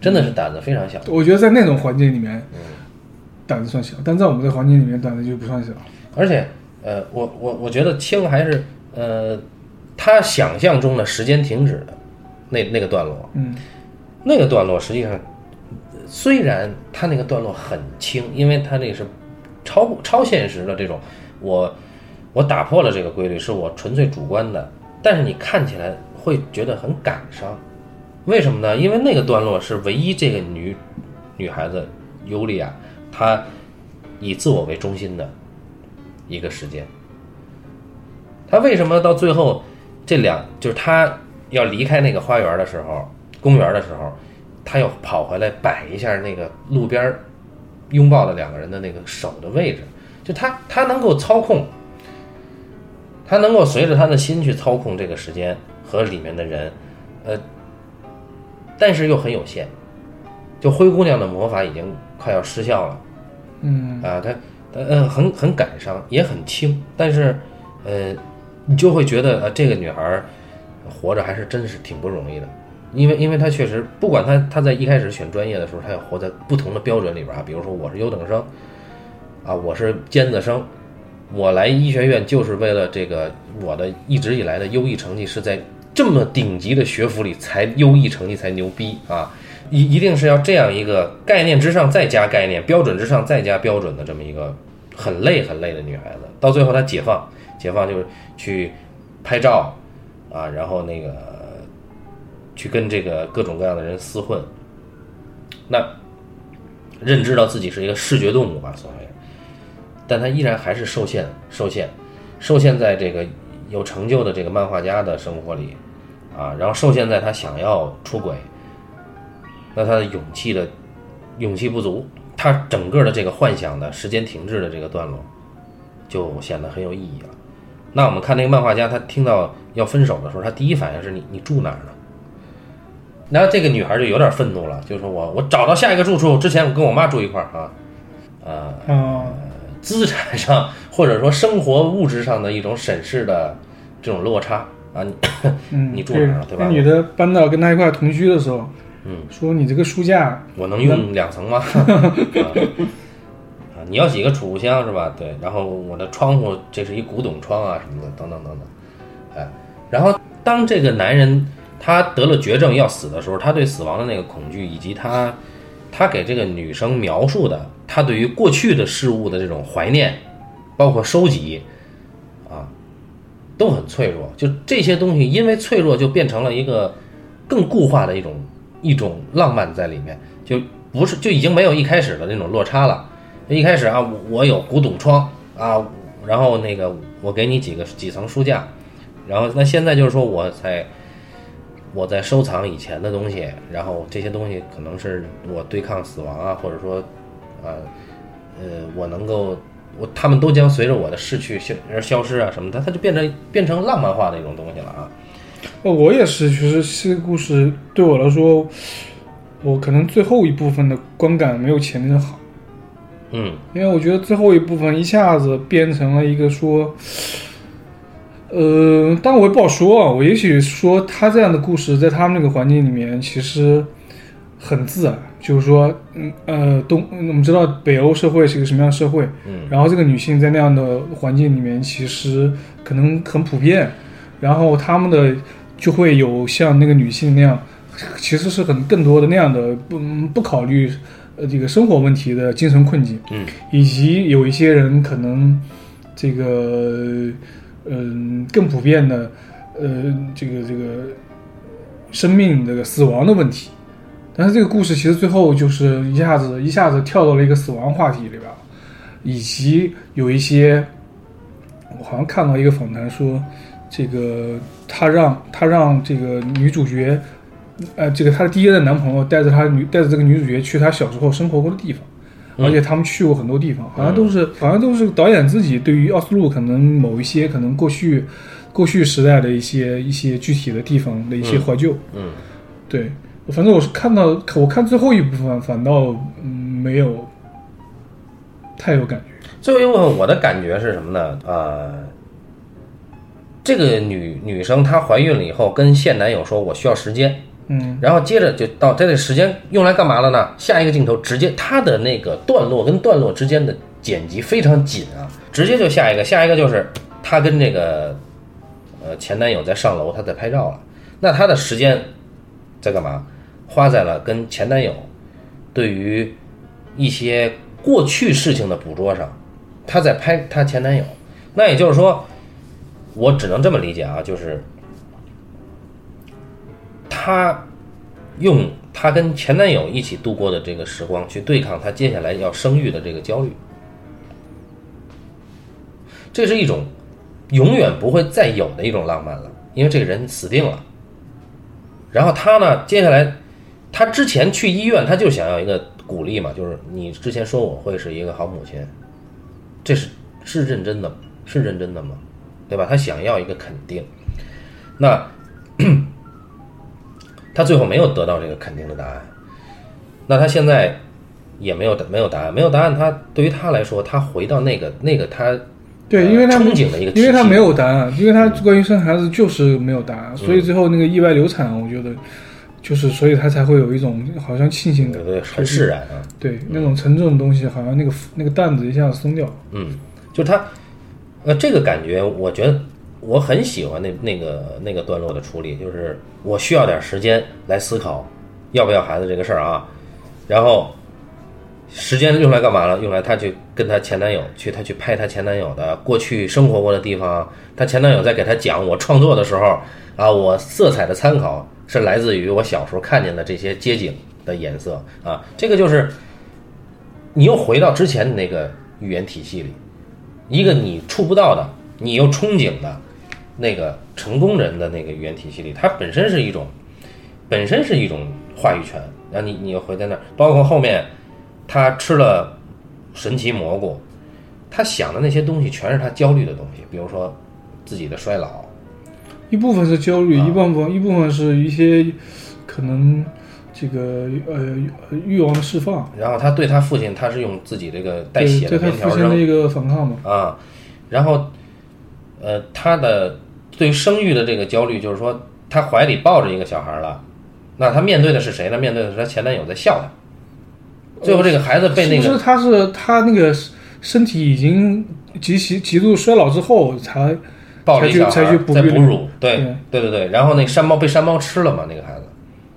真的是胆子非常小。我觉得在那种环境里面，嗯。胆子算小，但在我们这个环境里面，胆子就不算小。而且，呃，我我我觉得轻还是呃，他想象中的时间停止的那那个段落，嗯，那个段落实际上虽然他那个段落很轻，因为他那是超超现实的这种，我我打破了这个规律，是我纯粹主观的，但是你看起来会觉得很感伤，为什么呢？因为那个段落是唯一这个女女孩子尤利亚她以自我为中心的一个时间。他为什么到最后这两就是他要离开那个花园的时候，公园的时候，他又跑回来摆一下那个路边拥抱的两个人的那个手的位置，就他他能够操控，他能够随着他的心去操控这个时间和里面的人，呃，但是又很有限。就灰姑娘的魔法已经快要失效了，嗯，啊，她她呃很很感伤，也很轻，但是呃，你就会觉得呃这个女孩活着还是真是挺不容易的，因为因为她确实不管她她在一开始选专业的时候，她要活在不同的标准里边啊，比如说我是优等生，啊我是尖子生，我来医学院就是为了这个我的一直以来的优异成绩是在这么顶级的学府里才优异成绩才牛逼啊。一一定是要这样一个概念之上再加概念，标准之上再加标准的这么一个很累很累的女孩子，到最后她解放，解放就是去拍照啊，然后那个去跟这个各种各样的人厮混。那认知到自己是一个视觉动物吧，所谓，但他依然还是受限，受限，受限在这个有成就的这个漫画家的生活里，啊，然后受限在他想要出轨，那他的勇气的勇气不足，他整个的这个幻想的时间停滞的这个段落，就显得很有意义了。那我们看那个漫画家，他听到要分手的时候，他第一反应是你你住哪儿呢？然后这个女孩就有点愤怒了，就说我我找到下一个住处之前，我跟我妈住一块儿啊，呃，啊，资产上或者说生活物质上的一种审视的这种落差啊，你嗯，你住哪儿了对吧那女的搬到跟他一块同居的时候，嗯，说你这个书架，我能用两层吗？啊啊，你要几个储物箱是吧？对，然后我的窗户这是一古董窗啊什么的，等等等等，哎，然后当这个男人他得了绝症要死的时候，他对死亡的那个恐惧，以及他他给这个女生描述的他对于过去的事物的这种怀念，包括收集啊，都很脆弱。就这些东西，因为脆弱，就变成了一个更固化的一种一种浪漫在里面，就不是就已经没有一开始的那种落差了。一开始啊，我有古董窗啊，然后那个我给你几个几层书架，然后那现在就是说我在我在收藏以前的东西，然后这些东西可能是我对抗死亡啊，或者说啊呃我能够我他们都将随着我的逝去消而消失啊什么的，它就变成变成浪漫化的一种东西了啊。哦，我也是，其实这个故事对我来说，我可能最后一部分的观感没有前面的好。嗯因为我觉得最后一部分一下子变成了一个说，呃，但我也不好说啊。我也许说他这样的故事，在他们那个环境里面，其实很自然。就是说，嗯呃，东我们知道北欧社会是一个什么样的社会，嗯然后这个女性在那样的环境里面，其实可能很普遍，然后他们的就会有像那个女性那样，其实是很更多的那样的不不考虑呃这个生活问题的精神困境。嗯。以及有一些人可能这个嗯、更普遍的呃这个这个生命这个死亡的问题，但是这个故事其实最后就是一下子一下子跳到了一个死亡话题里边，以及有一些我好像看到一个访谈说，这个他让他让这个女主角。呃，这个他的第一任男朋友带着他女带着这个女主角去她小时候生活过的地方，嗯而且他们去过很多地方，好像都是好像都是导演自己对于奥斯陆可能某一些可能过去过去时代的一些一些具体的地方的一些怀旧。嗯对，反正我是看到我看最后一部分，反倒嗯没有太有感觉。最后一部分我的感觉是什么呢？呃，这个女女生她怀孕了以后，跟现男友说我需要时间，嗯然后接着就到她的时间用来干嘛了呢？下一个镜头直接她的那个段落跟段落之间的剪辑非常紧啊，直接就下一个，下一个就是她跟这个呃前男友在上楼，她在拍照了。那她的时间在干嘛？花在了跟前男友对于一些过去事情的捕捉上，她在拍她前男友。那也就是说，我只能这么理解啊，就是她用她跟前男友一起度过的这个时光，去对抗她接下来要生育的这个焦虑。这是一种永远不会再有的一种浪漫了，因为这个人死定了。然后他呢，接下来他之前去医院，他就想要一个鼓励嘛，就是你之前说我会是一个好母亲，这是是认真的，是认真的吗？对吧？他想要一个肯定，那 他最后没有得到这个肯定的答案，那他现在也没有没有答案，没有答案，他对于他来说，他回到那个那个他对，呃因为他憧憬的一个，因为他没有答案，因为他关于生孩子就是没有答案，所以最后那个意外流产，我觉得就是，所以他才会有一种好像庆幸感，很释然啊。对那种沉重的东西，好像那个那个担子一下子松掉了。嗯，就他，呃，这个感觉，我觉得我很喜欢那那个那个段落的处理，就是我需要点时间来思考要不要孩子这个事儿啊，然后时间用来干嘛了？用来他去跟他前男友去，他去拍他前男友的过去生活过的地方，他前男友在给他讲我创作的时候啊，我色彩的参考是来自于我小时候看见的这些街景的颜色啊，这个就是。你又回到之前的那个语言体系里，一个你触不到的，你又憧憬的那个成功人的那个语言体系里，它本身是一种，本身是一种话语权。然后你你又回在那儿，包括后面他吃了神奇蘑菇，他想的那些东西全是他焦虑的东西，比如说自己的衰老，一部分是焦虑，啊一部分一部分是一些可能这个呃欲望的释放，然后他对他父亲，他是用自己这个带血的对他棉条扔父亲的一个反抗嘛。啊，然后呃，他的对生育的这个焦虑，就是说他怀里抱着一个小孩了，那他面对的是谁呢？面对的是他前男友在笑他。最后这个孩子被那个是不是他是他那个身体已经极其极度衰老之后才抱着一小孩在哺乳，对对对对对，然后那山猫被山猫吃了嘛，那个孩子。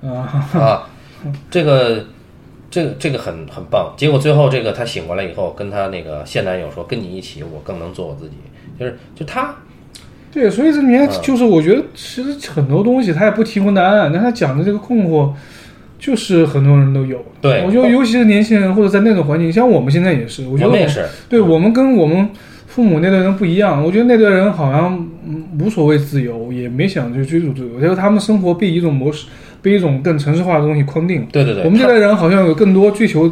啊啊，这个这个这个很很棒。结果最后这个她醒过来以后，跟她那个现男友说：“跟你一起，我更能做我自己。”就是就他对，所以这里面嗯就是我觉得其实很多东西他也不提供答案，但他讲的这个困惑，就是很多人都有。对我觉得尤其是年轻人或者在那种环境，像我们现在也是，我觉得我们也是，对我们跟我们父母那代人不一样，我觉得那代人好像嗯无所谓自由，也没想去追逐自由，因为他们生活被一种模式，被一种更城市化的东西框定。对对对，我们这他代人好像有更多追求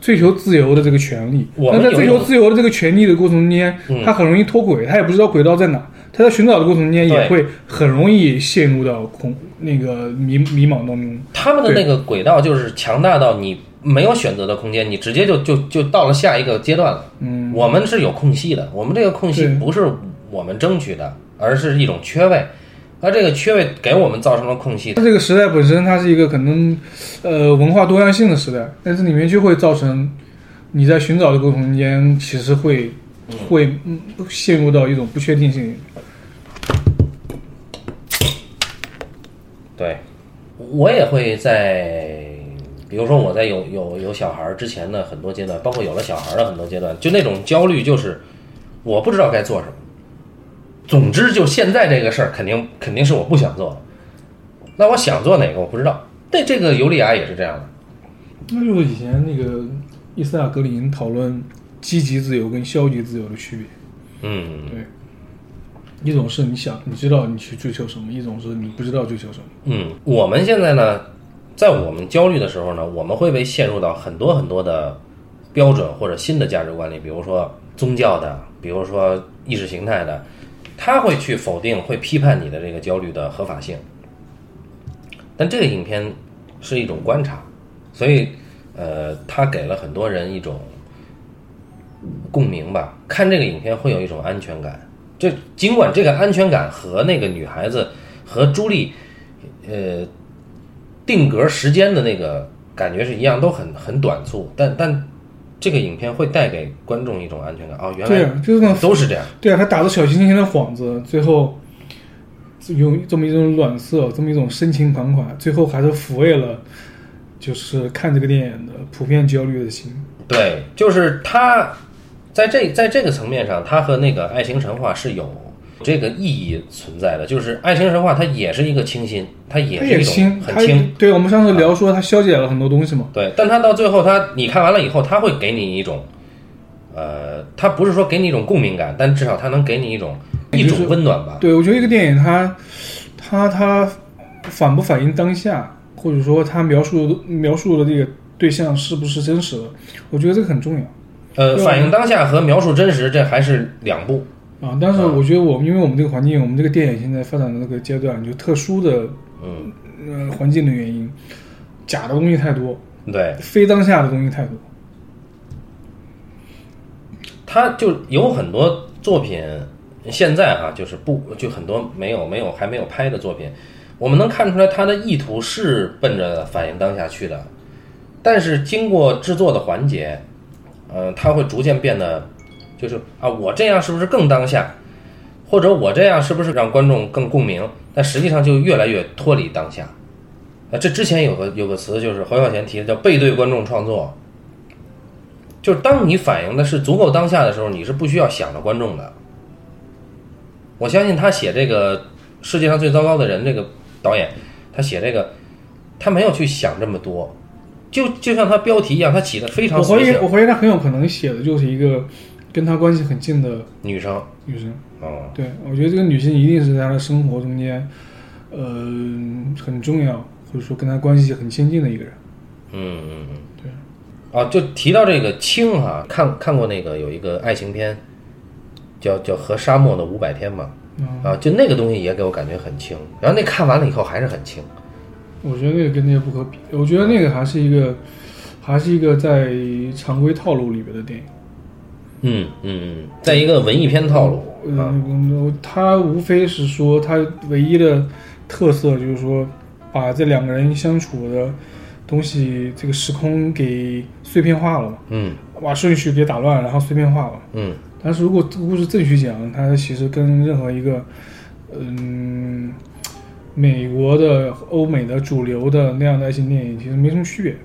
追求自由的这个权利。我那在追求自由的这个权利的过程中间，嗯他很容易脱轨，他也不知道轨道在哪。他在寻找的过程中间，也会很容易陷入到恐那个迷迷茫当中。他们的那个轨道就是强大到你没有选择的空间，你直接就就就到了下一个阶段了。嗯，我们是有空隙的，我们这个空隙不是我们争取的，而是一种缺位，而这个缺位给我们造成了空隙。它这个时代本身它是一个可能呃文化多样性的时代，但是里面就会造成你在寻找的过程中间，其实会会嗯陷入到一种不确定性。对，我也会在，比如说我在有有有小孩儿之前的很多阶段，包括有了小孩儿的很多阶段，就那种焦虑，就是我不知道该做什么。总之，就现在这个事儿，肯定肯定是我不想做的。那我想做哪个，我不知道。那，这个尤利亚也是这样的。那就是以前那个伊斯塔格林讨论积极自由跟消极自由的区别。嗯，对一种是你想你知道你去追求什么，一种是你不知道追求什么。嗯，我们现在呢，在我们焦虑的时候呢，我们会被陷入到很多很多的标准或者新的价值观里，比如说宗教的，比如说意识形态的，他会去否定、会批判你的这个焦虑的合法性。但这个影片是一种观察，所以呃，它给了很多人一种共鸣吧。看这个影片会有一种安全感，这尽管这个安全感和那个女孩子和朱莉。呃，定格时间的那个感觉是一样，都很很短促，但但这个影片会带给观众一种安全感。哦，原来对啊，就是那都是这样。对啊，他打着小星星的幌子，最后用这么一种暖色，这么一种深情款款，最后还是抚慰了就是看这个电影的普遍焦虑的心。对，就是他在这在这个层面上，他和那个爱情神话是有这个意义存在的。就是爱情神话，它也是一个清新，它也他是一种很轻。对我们上次聊说它消解了很多东西嘛。对，但它到最后它，你看完了以后，它会给你一种，呃，它不是说给你一种共鸣感，但至少它能给你一种一种温暖吧。对，我觉得一个电影它它它反不反映当下，或者说它描述的描述的这个对象是不是真实的，我觉得这个很重要。呃，反映当下和描述真实，这还是两步。啊，但是我觉得我们因为我们这个环境，我们这个电影现在发展的这个阶段，就特殊的嗯，呃环境的原因，假的东西太多，对，非当下的东西太多。他就有很多作品，现在啊，就是不就很多没有没有还没有拍的作品，我们能看出来他的意图是奔着反映当下去的，但是经过制作的环节，呃，他会逐渐变得，就是啊，我这样是不是更当下，或者我这样是不是让观众更共鸣？但实际上就越来越脱离当下。啊，这之前有个有个词，就是侯孝贤提的叫背对观众创作。就是当你反映的是足够当下的时候，你是不需要想着观众的。我相信他写这个世界上最糟糕的人这个导演，他写这个，他没有去想这么多，就就像他标题一样，他起的非常我怀疑，我怀疑他很有可能写的就是一个跟他关系很近的女生女生。哦，对，我觉得这个女性一定是在他的生活中间，呃，很重要，或者说跟他关系很亲近的一个人。嗯嗯嗯，对。啊，就提到这个青哈，看看过那个有一个爱情片，叫叫《和沙漠的五百天》嘛，嗯，啊，就那个东西也给我感觉很轻，然后那看完了以后还是很轻。我觉得那个跟那个不可比。我觉得那个还是一个，还是一个在常规套路里边的电影。嗯嗯嗯，在一个文艺片套路啊，嗯，他无非是说，他唯一的特色就是说，把这两个人相处的东西，这个时空给碎片化了嘛，嗯把顺序给打乱，然后碎片化了。嗯但是如果这个故事正序讲，它其实跟任何一个，嗯，美国的、欧美的主流的那样的爱情电影其实没什么区别。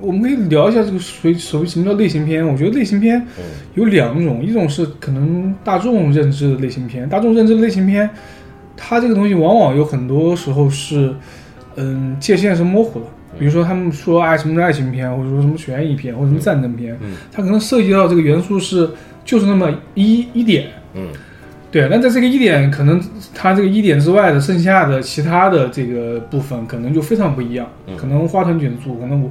我们可以聊一下这个所所谓什么叫类型片。我觉得类型片嗯。有两种，一种是可能大众认知的类型片，大众认知的类型片，它这个东西往往有很多时候是，嗯，界限是模糊的。比如说他们说爱什么是爱情片，或者说什么悬疑片，或者什么战争片，嗯它可能涉及到这个元素是就是那么一一点，嗯。对，那在这个一点，可能它这个一点之外的剩下的其他的这个部分，可能就非常不一样，嗯。可能花团锦簇，可能五，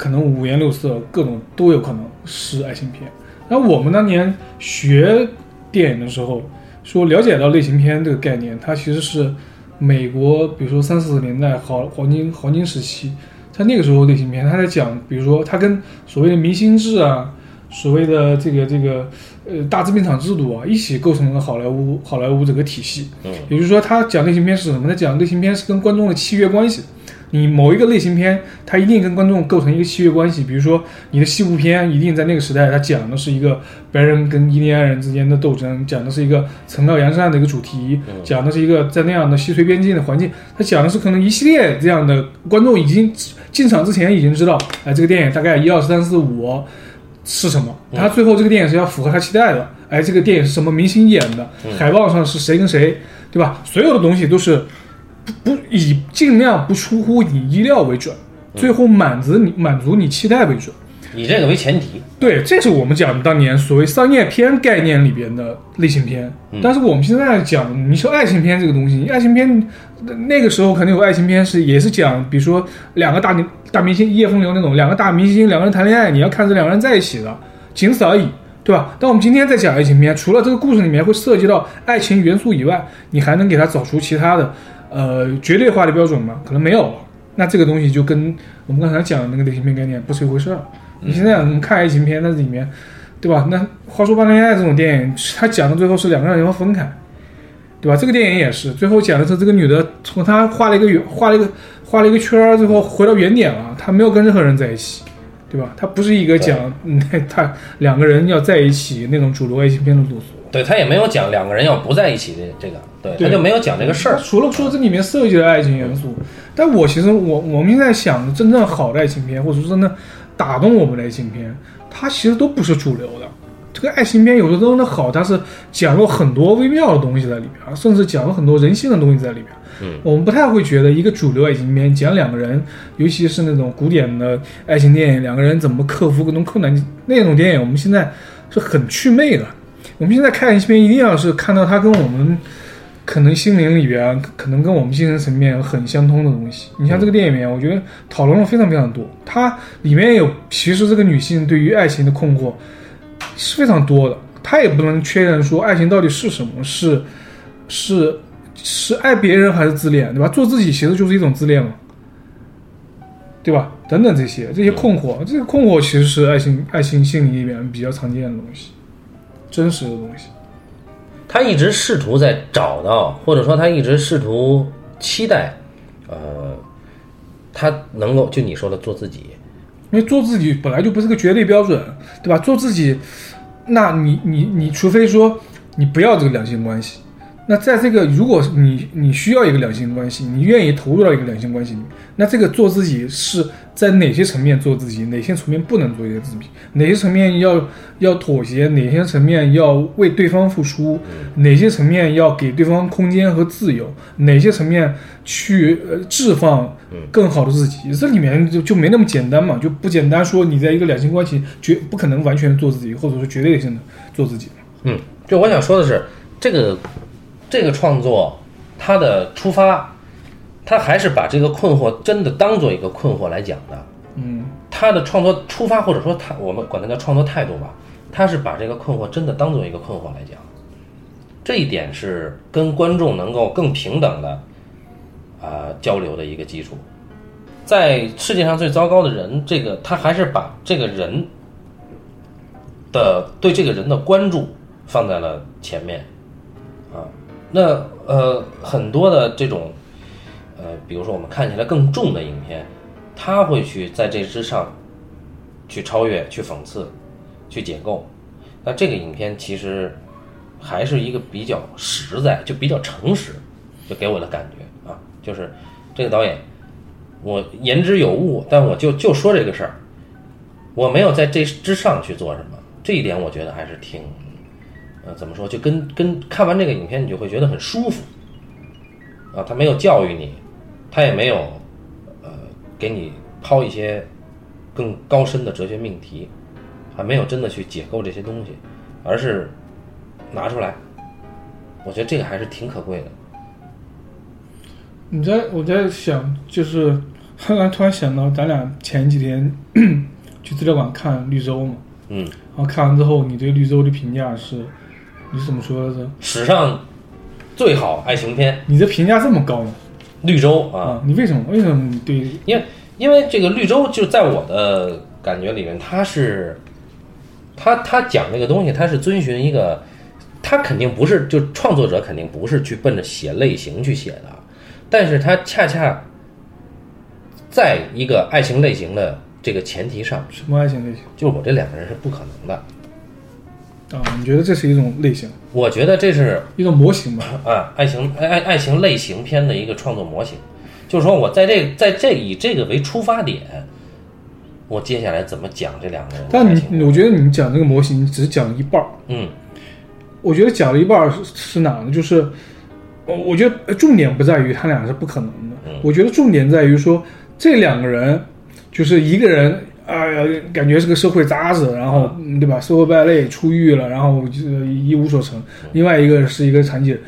可能五颜六色，各种都有可能是爱情片。那我们当年学电影的时候，说了解到类型片这个概念，它其实是美国，比如说三四十年代好黄金黄金时期，在那个时候类型片，它在讲，比如说它跟所谓的明星制啊，所谓的这个这个呃大制片厂制度啊，一起构成了好莱坞好莱坞整个体系。嗯也就是说，它讲类型片是什么？它讲类型片是跟观众的契约关系。你某一个类型片，它一定跟观众构成一个契约关系。比如说，你的西部片一定在那个时代，它讲的是一个白人跟印第安人之间的斗争，讲的是一个惩恶扬善的一个主题，嗯讲的是一个在那样的西陲边境的环境，它讲的是可能一系列这样的观众已经进场之前已经知道，哎，这个电影大概一二三四五是什么，他最后这个电影是要符合他期待的，哎，这个电影是什么明星演的，海报上是谁跟谁，对吧？所有的东西都是不不以尽量不出乎你意料为准，最后满足你满足你期待为准。以这个为前提，对，这是我们讲当年所谓商业片概念里边的类型片。但是我们现在讲，你说爱情片这个东西，爱情片那个时候肯定有爱情片是也是讲，比如说两个大明大明星一夜风流那种，两个大明星两个人谈恋爱，你要看这两个人在一起的，仅此而已，对吧？但我们今天在讲爱情片，除了这个故事里面会涉及到爱情元素以外，你还能给他找出其他的呃绝对化的标准吗？可能没有。那这个东西就跟我们刚才讲的那个类型片概念不是一回事儿。你现在看爱情片，那里面，对吧？那话说《半恋爱》这种电影，它讲的最后是两个人要分开，对吧？这个电影也是，最后讲的是这个女的从她画了一个圆，画了一个画了一个圈儿，最后回到原点了，她没有跟任何人在一起，对吧？它不是一个讲嗯，她两个人要在一起那种主流爱情片的路数。对他也没有讲两个人要不在一起的这个，对，对他就没有讲这个事儿。除了说这里面涉及的爱情元素，但我其实我我们现在想的真正好的爱情片，或者说真的打动我们的爱情片，它其实都不是主流的。这个爱情片有的真的好，它是讲了很多微妙的东西在里边，甚至讲了很多人性的东西在里边。嗯，我们不太会觉得一个主流爱情片讲两个人，尤其是那种古典的爱情电影，两个人怎么克服各种困难那种电影，我们现在是很祛魅的。我们现在看爱情片，一定要是看到它跟我们可能心灵里边，可能跟我们精神层面很相通的东西。你像这个电影里面，我觉得讨论了非常非常多，它里面有其实这个女性对于爱情的困惑是非常多的，她也不能确认说爱情到底是什么，是是是爱别人还是自恋，对吧？做自己其实就是一种自恋嘛，对吧？等等这些这些困惑，这个困惑其实是爱情爱情心理里面比较常见的东西，真实的东西。他一直试图在找到，或者说他一直试图期待，呃，他能够就你说的做自己，因为做自己本来就不是个绝对标准，对吧？做自己，那你你你除非说你不要这个两性关系，那在这个，如果你你需要一个两性关系，你愿意投入到一个两性关系里，那这个做自己是在哪些层面做自己，哪些层面不能做一个自己，哪些层面要要妥协，哪些层面要为对方付出，哪些层面要给对方空间和自由，哪些层面去呃置放更好的自己，这里面就就没那么简单嘛，就不简单说你在一个两性关系绝不可能完全做自己，或者说绝对性的做自己。嗯，就我想说的是，这个这个创作它的出发，他还是把这个困惑真的当做一个困惑来讲的。嗯他的创作出发，或者说他我们管它叫创作态度吧，他是把这个困惑真的当做一个困惑来讲，这一点是跟观众能够更平等的啊、交流的一个基础。在世界上最糟糕的人，这个他还是把这个人的对这个人的关注放在了前面啊。那呃，很多的这种呃，比如说我们看起来更重的影片，他会去在这之上去超越、去讽刺、去解构。那这个影片其实还是一个比较实在，就比较诚实，就给我的感觉啊，就是这个导演，我言之有物，但我就就说这个事儿，我没有在这之上去做什么，这一点我觉得还是挺，呃，怎么说，就跟跟看完这个影片，你就会觉得很舒服，啊，他没有教育你，他也没有，呃，给你抛一些更高深的哲学命题，还没有真的去解构这些东西，而是拿出来，我觉得这个还是挺可贵的。你在我在想，就是 后来突然想到，咱俩前几天 去资料馆看《绿洲》嘛，嗯，然后看完之后，你对《绿洲》的评价是，你是怎么说的是？史上最好爱情片《你的评价这么高呢？绿洲》啊，啊，你为什么？为什么你对？因为因为这个绿洲就在我的感觉里面，它是，它它讲这个东西，它是遵循一个，它肯定不是就创作者肯定不是去奔着写类型去写的，但是它恰恰在一个爱情类型的这个前提上，什么爱情类型就是我这两个人是不可能的。啊？你觉得这是一种类型，我觉得这是一种模型吧？啊，爱情爱爱爱情类型片的一个创作模型，就是说我在这在这以这个为出发点，我接下来怎么讲这两个人但？你，我觉得你讲这个模型，你只讲一半儿。嗯我觉得讲了一半儿是是哪呢？就是，我我觉得重点不在于他俩是不可能的，嗯我觉得重点在于说这两个人，就是一个人，哎呀，感觉是个社会渣子，然后、嗯对吧？社会败类，出狱了，然后就是一无所成；另外一个是一个残疾人。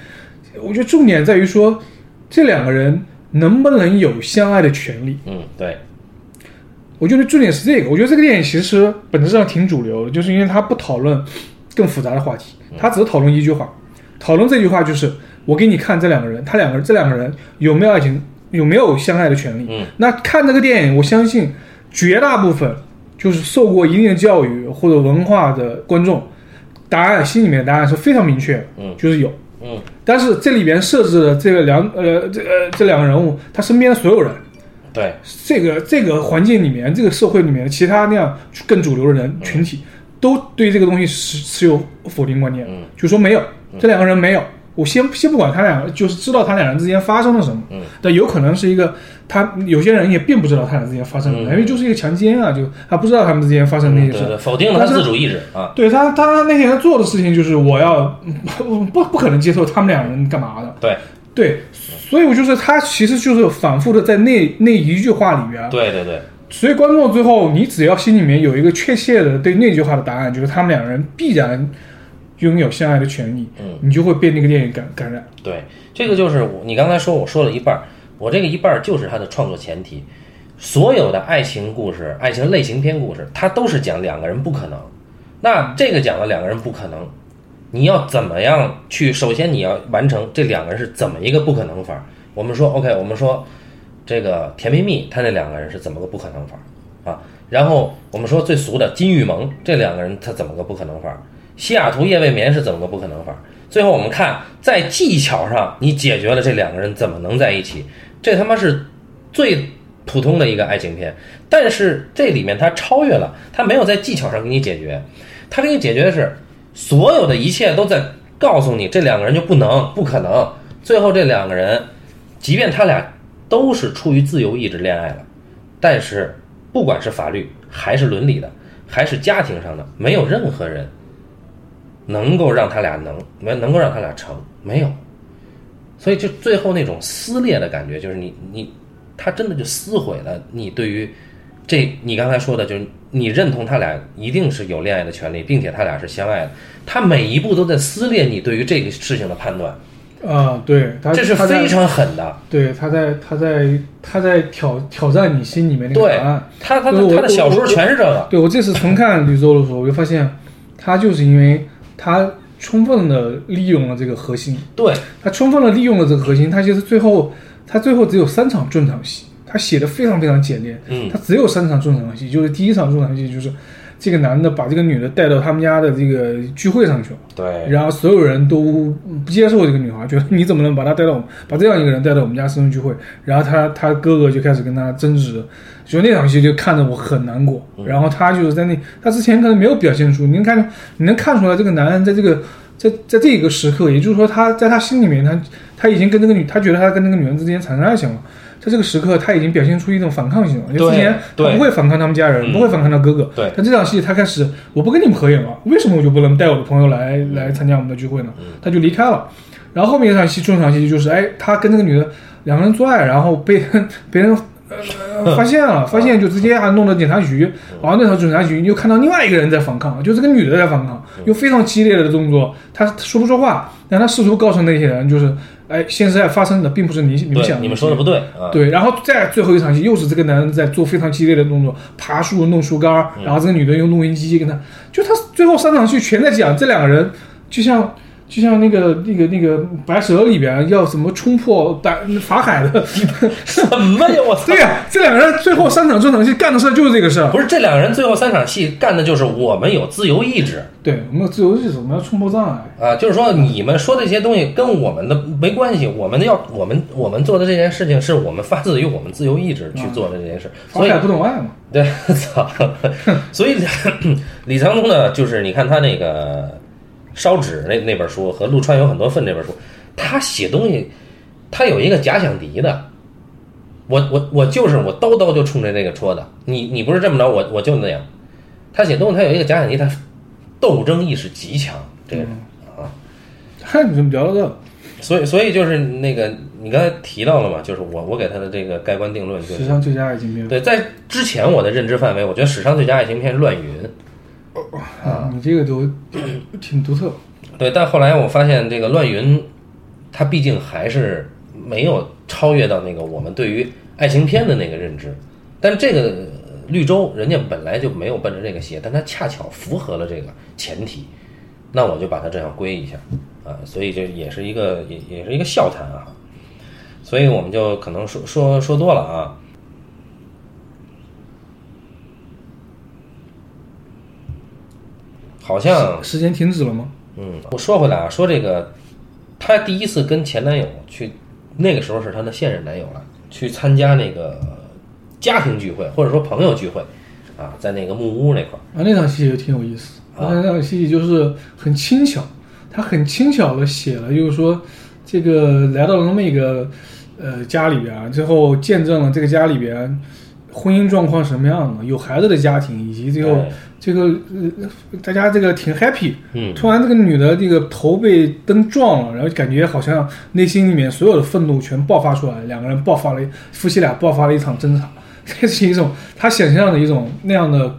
我觉得重点在于说这两个人能不能有相爱的权利。嗯，对，我觉得重点是这个。我觉得这个电影其实本质上挺主流的，就是因为它不讨论更复杂的话题，它只讨论一句话，讨论这句话就是我给你看这两个人，他两个这两个人有没有爱情，有没有相爱的权利。嗯，那看这个电影，我相信绝大部分就是受过一定的教育或者文化的观众，答案心里面的答案是非常明确的，嗯。就是有。嗯。但是这里边设置的这个两呃这呃这两个人物，他身边的所有人，对，这个这个环境里面，这个社会里面，其他那样更主流的人群体，都对这个东西持持有否定观念，嗯。就说没有，这两个人没有。我先先不管他俩，就是知道他俩人之间发生了什么，嗯，但有可能是一个他有些人也并不知道他俩之间发生了什么，嗯。因为就是一个强奸啊，就他不知道他们之间发生那些事。嗯对对，否定了他自主意志啊，对他，他那天做的事情就是我要不不不可能接受他们两人干嘛的，对。对，所以我就是他其实就是反复的在那那一句话里边，对对对，所以观众最后，你只要心里面有一个确切的对那句话的答案，就是他们两人必然拥有相爱的权利，嗯，你就会被那个电影感感染。对，这个就是我你刚才说我说了一半儿，我这个一半儿就是他的创作前提。所有的爱情故事、爱情类型片故事，它都是讲两个人不可能。那这个讲了两个人不可能，你要怎么样去？首先你要完成这两个人是怎么一个不可能法？我们说 OK，我们说这个甜蜜蜜，他那两个人是怎么个不可能法啊？然后我们说最俗的金玉盟，这两个人他怎么个不可能法？西雅图夜未眠是怎么个不可能法？最后我们看在技巧上你解决了这两个人怎么能在一起？这他妈是最普通的一个爱情片，但是这里面它超越了，它没有在技巧上给你解决，它给你解决的是所有的一切都在告诉你这两个人就不能，不可能。最后这两个人，即便他俩都是出于自由意志恋爱了，但是不管是法律还是伦理的，还是家庭上的，没有任何人能够让他俩能没能够让他俩成，没有。所以就最后那种撕裂的感觉，就是你你他真的就撕毁了你对于这你刚才说的，就是你认同他俩一定是有恋爱的权利，并且他俩是相爱的，他每一步都在撕裂你对于这个事情的判断，啊，对，他这是非常狠的。对，他在他在他在挑挑战你心里面那个对答案。他他他的小说全是这个，对我这次重看绿洲的时候，我就发现，他就是因为他充分的利用了这个核心，对。他充分的利用了这个核心，他其实最后他最后只有三场重场戏，他写的非常非常简练，嗯。他只有三场重场戏，就是第一场重场戏就是这个男的把这个女的带到他们家的这个聚会上去了。对。然后所有人都不接受这个女孩，觉得你怎么能把她带到我们，把这样一个人带到我们家私人聚会？然后他他哥哥就开始跟他争执，就那场戏就看得我很难过。然后他就是在那，他之前可能没有表现出，你能看你能看出来这个男人在这个在在这个时刻，也就是说他在他心里面，他他已经跟那个女，他觉得他跟那个女人之间产生爱情了。在这个时刻，他已经表现出一种反抗性了。因为之前他不会反抗他们家人，嗯不会反抗他哥哥。对但这场戏他开始，我不跟你们合影了，为什么我就不能带我的朋友来来参加我们的聚会呢？他就离开了。然后后面一场戏，中场戏就是，哎，他跟那个女的两个人做爱，然后被别人呃 发现了，发现就直接还弄到警察局。然后那时候警察局又看到另外一个人在反抗，就这个女的在反抗，用非常激烈的动作，她说不出话，但她试图告诉那些人，就是，哎，现在发生的并不是你你们想的，你们说的不对啊。对，然后再最后一场戏，又是这个男人在做非常激烈的动作，爬树、弄树干儿，然后这个女的用录音机跟他，就他最后三场戏全在讲这两个人，就像就像那个那个那个白蛇里边要怎么冲破白法海的，什么呀？我操！对呀、这两个人最后三场这场戏干的事儿就是这个事儿。不是这两个人最后三场戏干的就是我们有自由意志对，我们有自由意志，我们要冲破障碍。啊，就是说你们说的这些东西跟我们的没关系，我们要我们我们做的这件事情是我们发自于我们自由意志去做的这件事，法所以海不懂爱嘛？对，操！所以 李沧东呢，就是你看他那个烧纸那那本书和陆川有很多份那本书，他写东西，他有一个假想敌的。我我我就是我刀刀就冲着那个戳的，你你不是这么着，我我就那样。他写东西他有一个假想敌，他斗争意识极强，这个人啊。嗨，你怎么聊到这？所以所以就是那个你刚才提到了嘛，就是我我给他的这个盖棺定论就是史上最佳爱情片。对，在之前我的认知范围，我觉得史上最佳爱情片《乱云》。啊，你这个都挺独特。对，但后来我发现这个《乱云》，它毕竟还是没有超越到那个我们对于爱情片的那个认知。但这个绿洲人家本来就没有奔着这个写，但它恰巧符合了这个前提，那我就把它这样归一下啊，所以这也是一个也也是一个笑谈啊。所以我们就可能说说说多了啊。好像时间停止了吗？嗯，我说回来啊，说这个，她第一次跟前男友去，那个时候是她的现任男友了，去参加那个家庭聚会或者说朋友聚会，啊，在那个木屋那块儿，啊，那场戏也挺有意思。啊那场戏就是很轻巧，他很轻巧的写了，就是说这个来到了那么一个呃家里边啊，最后见证了这个家里边婚姻状况什么样的，有孩子的家庭，以及最后对这个呃大家这个挺 happy。嗯，突然这个女的这个头被灯撞了，然后感觉好像内心里面所有的愤怒全爆发出来，两个人爆发了，夫妻俩爆发了一场争吵，这是一种他想象的一种那样的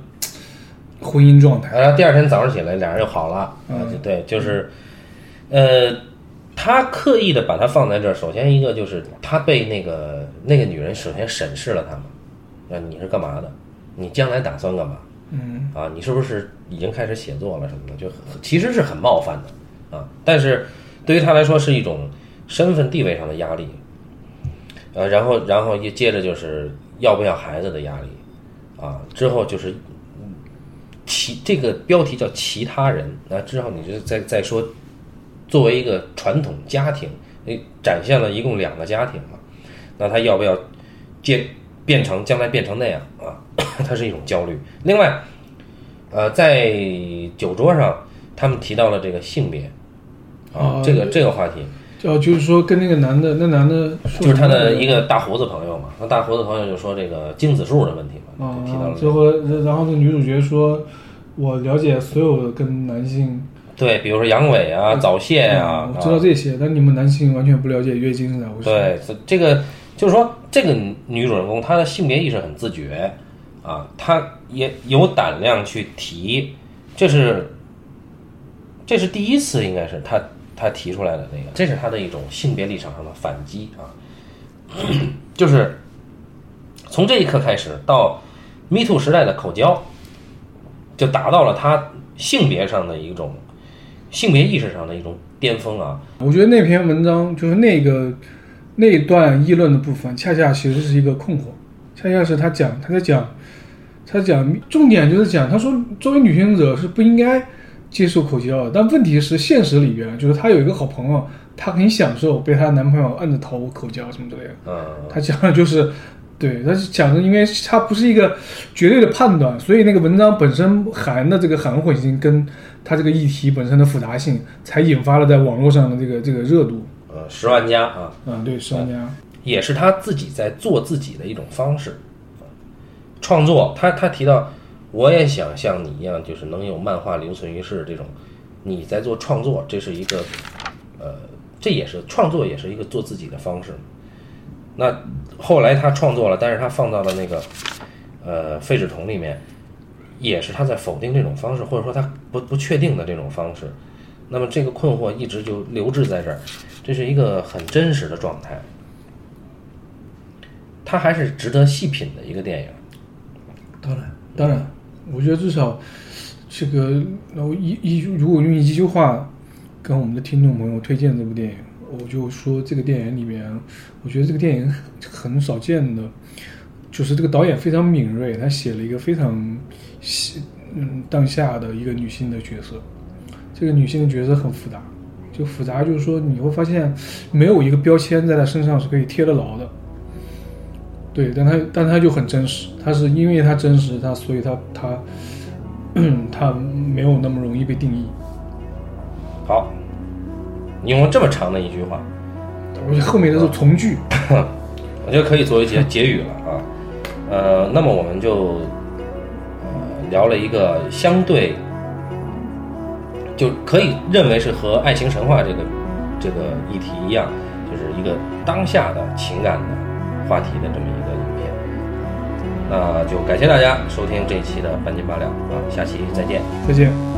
婚姻状态。然后第二天早上起来，俩人又好了，嗯啊，对，就是，呃，他刻意的把它放在这儿，首先一个就是他被那个那个女人首先审视了他嘛，那你是干嘛的？你将来打算干嘛？嗯，啊，你是不是已经开始写作了什么的？就其实是很冒犯的啊。但是对于他来说是一种身份地位上的压力，呃，然后然后也接着就是要不要孩子的压力啊，之后就是嗯其这个标题叫其他人啊，之后你就再再说作为一个传统家庭，你，展现了一共两个家庭嘛，那他要不要接变成将来变成那样啊？它是一种焦虑。另外，呃，在酒桌上，他们提到了这个性别啊，啊这个这个话题哦，就是说跟那个男的，那男的就是他的一个大胡子朋友嘛，那大胡子朋友就说这个精子数的问题嘛，提到了，最后然后那女主角说，我了解所有的跟男性对，比如说阳痿啊、早泄啊，嗯我知道这些，但你们男性完全不了解月经是咋回事。对，这这个就是说，这个女主人公她的性别意识很自觉啊，她也有胆量去提，这是这是第一次，应该是她她提出来的那个，这是她的一种性别立场上的反击啊，就是从这一刻开始到 Me Too 时代的口交，就达到了她性别上的一种性别意识上的一种巅峰啊。我觉得那篇文章就是那个那一段议论的部分，恰恰其实是一个困惑，恰恰是他讲他在讲他讲重点就是讲，他说作为女性者是不应该接受口交的，但问题是现实里边就是她有一个好朋友，她很享受被她男朋友按着头口交什么之类的。嗯，他讲的就是，对，他是讲的，因为它不是一个绝对的判断，所以那个文章本身含的这个含混性，跟它这个议题本身的复杂性，才引发了在网络上的这个这个热度。呃，十万加啊，嗯，对，十万加，也是他自己在做自己的一种方式。创作，他他提到，我也想像你一样，就是能有漫画留存于世这种。你在做创作，这是一个，呃，这也是创作，也是一个做自己的方式。那后来他创作了，但是他放到了那个，呃，废纸桶里面，也是他在否定这种方式，或者说他不不确定的这种方式。那么这个困惑一直就留滞在这儿，这是一个很真实的状态。它还是值得细品的一个电影。当然，当然，我觉得至少这个，然后一一如果用一句话跟我们的听众朋友推荐这部电影，我就说这个电影里面，我觉得这个电影很少见的，就是这个导演非常敏锐，他写了一个非常细嗯当下的一个女性的角色，这个女性的角色很复杂，就复杂就是说你会发现没有一个标签在她身上是可以贴得牢的。对，但她但她就很真实，她是因为她真实，她所以她她她没有那么容易被定义。好，你用了这么长的一句话，我觉得后面的是从句，我觉得可以作为结结语了啊。呃，那么我们就呃聊了一个相对就可以认为是和爱情神话这个这个议题一样，就是一个当下的情感的话题的这么一个影片。那就感谢大家收听这一期的半斤八两啊，下期再见。再见。